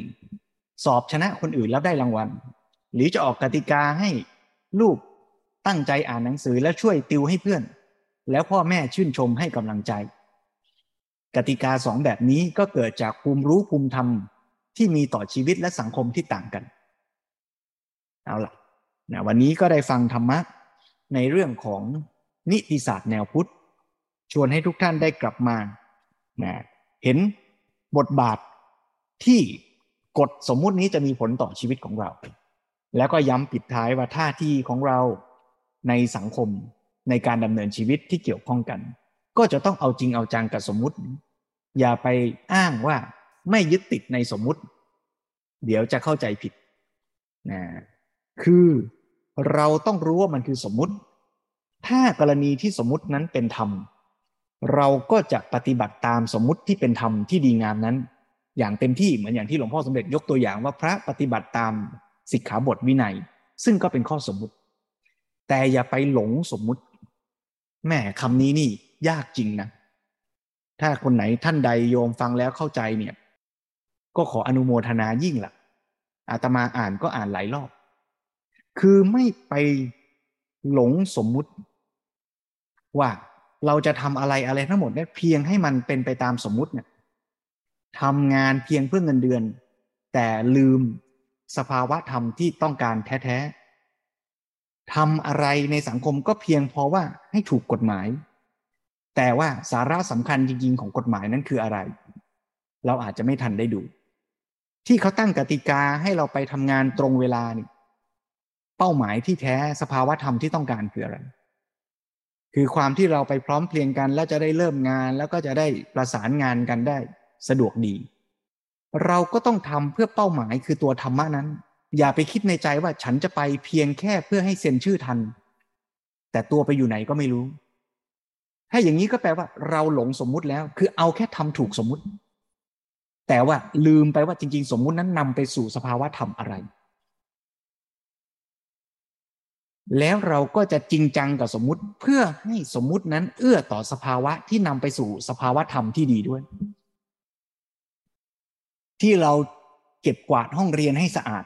สอบชนะคนอื่นแล้วได้รางวัล หรือจะออกกติกาให้ลูก ตั้งใจอ่านหนังสือแล้วช่วยติวให้เพื่อน แล้วพ่อแม่ชื่นชมให้กำลังใจ กติกาสองแบบนี้ก็เกิดจากภูมิรู้ภูมิธรรมที่มีต่อชีวิตและสังคมที่ต่างกัน เอาล่ะนะวันนี้ก็ได้ฟังธรรมะในเรื่องของนิติศาสตร์แนวพุทธ ชวนให้ทุกท่านได้กลับมานะเห็นบทบาทที่กฎสมมุตินี้จะมีผลต่อชีวิตของเรา แล้วก็ย้ำปิดท้ายว่าท่าที่ของเรา ในสังคมในการดำเนินชีวิตที่เกี่ยวข้องกัน ก็จะต้องเอาจริงเอาจังกับสมมุติ อย่าไปอ้างว่าไม่ยึดติดในสมมุติ เดี๋ยวจะเข้าใจผิดนะคือเราต้องรู้ว่ามันคือสมมุติ ถ้ากรณีที่สมมุตินั้นเป็นธรรม เราก็จะปฏิบัติตามสมมุติที่เป็นธรรมที่ดีงามนั้น อย่างเต็มที่เหมือนอย่างที่หลวงพ่อสมเด็จยกตัวอย่างว่าพระปฏิบัติตามสิกขาบทวินัย ซึ่งก็เป็นข้อสมมุติ แต่อย่าไปหลงสมมุติแม่คำนี้นี่ยากจริงนะ ถ้าคนไหนท่านใดโยมฟังแล้วเข้าใจเนี่ย ก็ขออนุโมทนายิ่งละ่ะ อาตมาอ่านก็อ่านหลายรอบ คือไม่ไปหลงสมมุติ ว่าเราจะทำอะไรอะไรทั้งหมดเนี่ยเพียงให้มันเป็นไปตามสมมุติเนี่ยทำงานเพียงเพื่อเงินเดือน แต่ลืมสภาวะธรรมที่ต้องการแท้ๆ ทำอะไรในสังคมก็เพียงเพราะว่าให้ถูกกฎหมาย แต่ว่าสาระสำคัญจริงๆของกฎหมายนั้นคืออะไร เราอาจจะไม่ทันได้ดู ที่เขาตั้งกติกาให้เราไปทำงานตรงเวลานี่เป้าหมายที่แท้สภาวะธรรมที่ต้องการคืออะไร คือความที่เราไปพร้อมเพรียงกัน แล้วจะได้เริ่มงานแล้วก็จะได้ประสานงานกันได้ สะดวกดี เราก็ต้องทำเพื่อเป้าหมายคือตัวธรรมะนั้น อย่าไปคิดในใจว่าฉันจะไปเพียงแค่เพื่อให้เซ็นชื่อทัน แต่ตัวไปอยู่ไหนก็ไม่รู้ ถ้าอย่างนี้ก็แปลว่า เราหลงสมมุติแล้ว คือเอาแค่ทำถูกสมมุติ แต่ว่าลืมไปว่าจริง ๆ สมมุตินั้นนำไปสู่สภาวะธรรมอะไร แล้วเราก็จะจริงจังกับสมมุติ เพื่อให้สมมุตินั้น เอื้อต่อสภาวะที่นำไปสู่สภาวะธรรมที่ดีด้วย ที่เราเก็บกวาดห้องเรียนให้สะอาด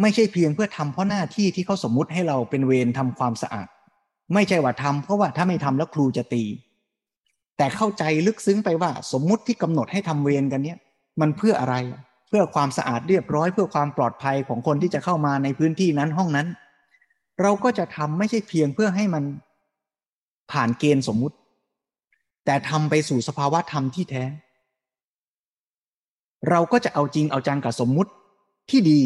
ไม่ใช่เพียงเพื่อทำเพราะหน้าที่ที่เขาสมมุติให้เราเป็นเวรทำความสะอาด ไม่ใช่ว่าทำเพราะว่าถ้าไม่ทำแล้วครูจะตี แต่เข้าใจลึกซึ้งไปว่าสมมุติที่กำหนดให้ทำเวรกันเนี้ยมันเพื่ออะไร เพื่อความสะอาดเรียบร้อย เพื่อความปลอดภัยของคนที่จะเข้ามาในพื้นที่นั้นห้องนั้น เราก็จะทำไม่ใช่เพียงเพื่อให้มันผ่านเกณฑ์สมมุติ แต่ทำไปสู่สภาวะธรรมที่แท้ เราก็จะเอาจริงเอาจังกับสมมุติที่ดี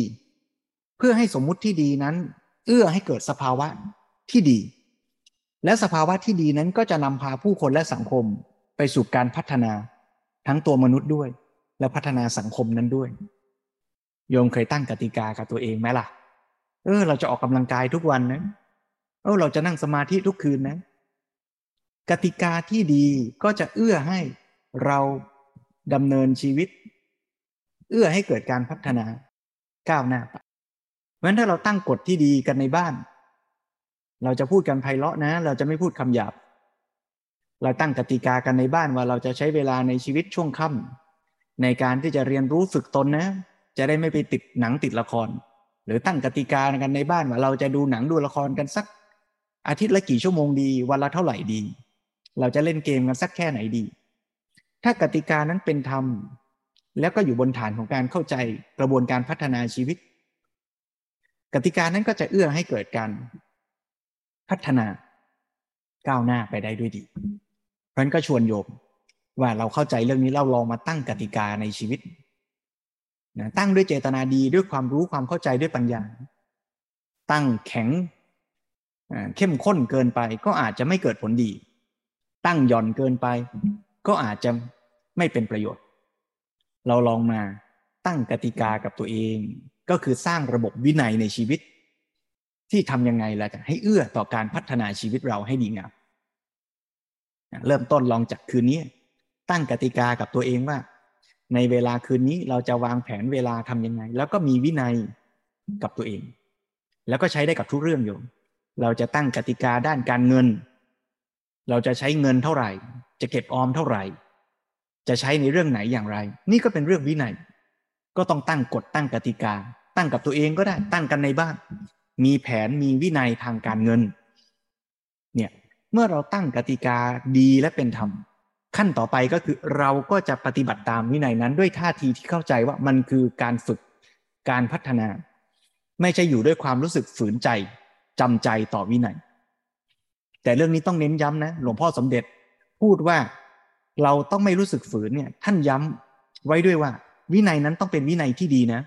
เพื่อให้สมมุติที่ดีนั้น เอื้อให้เกิดสภาวะที่ดี และสภาวะที่ดีนั้นก็จะนำพาผู้คนและสังคมไปสู่การพัฒนาทั้งตัวมนุษย์ด้วย และพัฒนาสังคมนั้นด้วย โยมเคยตั้งกติกากับตัวเองไหมล่ะ เออ เราจะออกกำลังกายทุกวันนะเออเราจะนั่งสมาธิทุกคืนนะ กติกาที่ดีก็จะเอื้อให้เราดำเนินชีวิต เอื้อให้เกิดการพัฒนาก้าวหน้าไป เพราะฉะนั้นถ้าเราตั้งกฎที่ดีกันในบ้าน เราจะพูดกันไพเราะนะ เราจะไม่พูดคำหยาบ เราตั้งกติกากันในบ้านว่าเราจะใช้เวลาในชีวิตช่วงค่ำในการที่จะเรียนรู้ฝึกตนนะ จะได้ไม่ไปติดหนังติดละคร หรือตั้งกติกากันในบ้านว่าเราจะดูหนังดูละครกันสัก อาทิตย์ละกี่ชั่วโมงดี วันละเท่าไหร่ดี เราจะเล่นเกมกันสักแค่ไหนดี ถ้ากติกานั้นเป็นธรรมแล้วก็อยู่บนฐานของการเข้าใจกระบวนการพัฒนาชีวิต กติกานั้นก็จะเอื้อให้เกิดการพัฒนาก้าวหน้าไปได้ด้วยดีเพราะนั้นก็ชวนโยมว่าเราเข้าใจเรื่องนี้เราลองมาตั้งกติกาในชีวิตนะตั้งด้วยเจตนาดีด้วยความรู้ความเข้าใจด้วยปัญญา ตั้งแข็งเข้มข้นเกินไปก็อาจจะไม่เกิดผลดี ตั้งหย่อนเกินไป ก็อาจจะไม่เป็นประโยชน์ เราลองมาตั้งกติกากับตัวเอง ก็คือสร้างระบบวินัยในชีวิต ที่ทำยังไงล่ะจะให้เอื้อต่อการพัฒนาชีวิตเราให้ดีงามเริ่มต้นลองจากคืนนี้ ตั้งกติกากับตัวเองว่า ในเวลาคืนนี้เราจะวางแผนเวลาทำยังไง แล้วก็มีวินัยกับตัวเอง แล้วก็ใช้ได้กับทุกเรื่องโยมเราจะตั้งกติกาด้านการเงิน เราจะใช้เงินเท่าไหร่ จะเก็บออมเท่าไหร่ จะใช้ในเรื่องไหนอย่างไร นี่ก็เป็นเรื่องวินัย ก็ต้องตั้งกฎตั้งกติกา ตั้งกับตัวเองก็ได้ ตั้งกันในบ้าน มีแผนมีวินัยทางการเงิน เนี่ยเมื่อเราตั้งกติกาดีและเป็นธรรมขั้นต่อไปก็คือเราก็จะปฏิบัติตามวินัยนั้นด้วยท่าทีที่เข้าใจว่ามันคือการฝึกการพัฒนา ไม่ใช่อยู่ด้วยความรู้สึกฝืนใจจำใจต่อวินัย แต่เรื่องนี้ต้องเน้นย้ำนะ หลวงพ่อสมเด็จพูดว่าเราต้องไม่รู้สึกฝืนเนี่ยท่านย้ำไว้ด้วยว่า วินัยนั้นต้องเป็นวินัยที่ดีนะ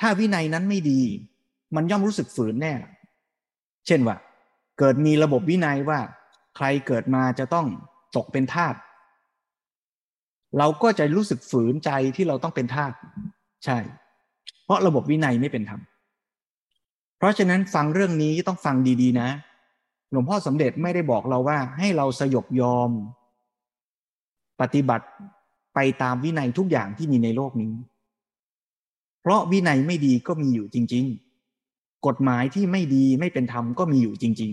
ถ้าวินัยนั้นไม่ดี มันย่อมรู้สึกฝืนแน่ เช่นว่า เกิดมีระบบวินัยว่า ใครเกิดมาจะต้องตกเป็นทาสเราก็จะรู้สึกฝืนใจที่เราต้องเป็นทาสใช่ เพราะระบบวินัยไม่เป็นธรรมเพราะฉะนั้นฟังเรื่องนี้ต้องฟังดีๆ นะ หลวงพ่อสมเด็จไม่ได้บอกเราว่า ให้เราสยบยอม ปฏิบัติไปตามวินัยทุกอย่างที่มีในโลกนี้ เพราะวินัยไม่ดีก็มีอยู่จริง ๆ กฎหมายที่ไม่ดีไม่เป็นธรรมก็มีอยู่จริง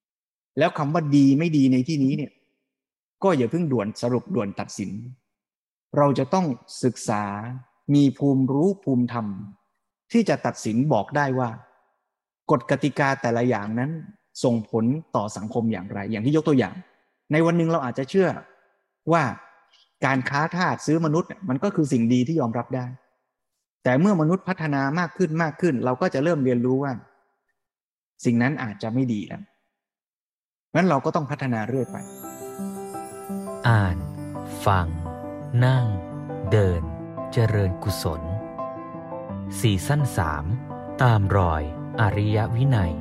ๆ แล้วคำว่าดีไม่ดีในที่นี้เนี่ย ก็อย่าเพิ่งด่วนสรุปด่วนตัดสิน เราจะต้องศึกษามีภูมิรู้ภูมิธรรม ที่จะตัดสินบอกได้ว่า กฎกติกาแต่ละอย่างนั้นส่งผลต่อสังคมอย่างไร อย่างที่ยกตัวอย่าง ในวันหนึ่งเราอาจจะเชื่อว่าการค้าทาสซื้อมนุษย์มันก็คือสิ่งดีที่ยอมรับได้ แต่เมื่อมนุษย์พัฒนามากขึ้นมากขึ้น เราก็จะเริ่มเรียนรู้ว่า สิ่งนั้นอาจจะไม่ดีแล้วงั้นเราก็ต้องพัฒนาเรื่อยไป อ่าน ฟัง นั่ง เดิน เจริญกุศล สี่สั้นสามตามรอย อริยวินัย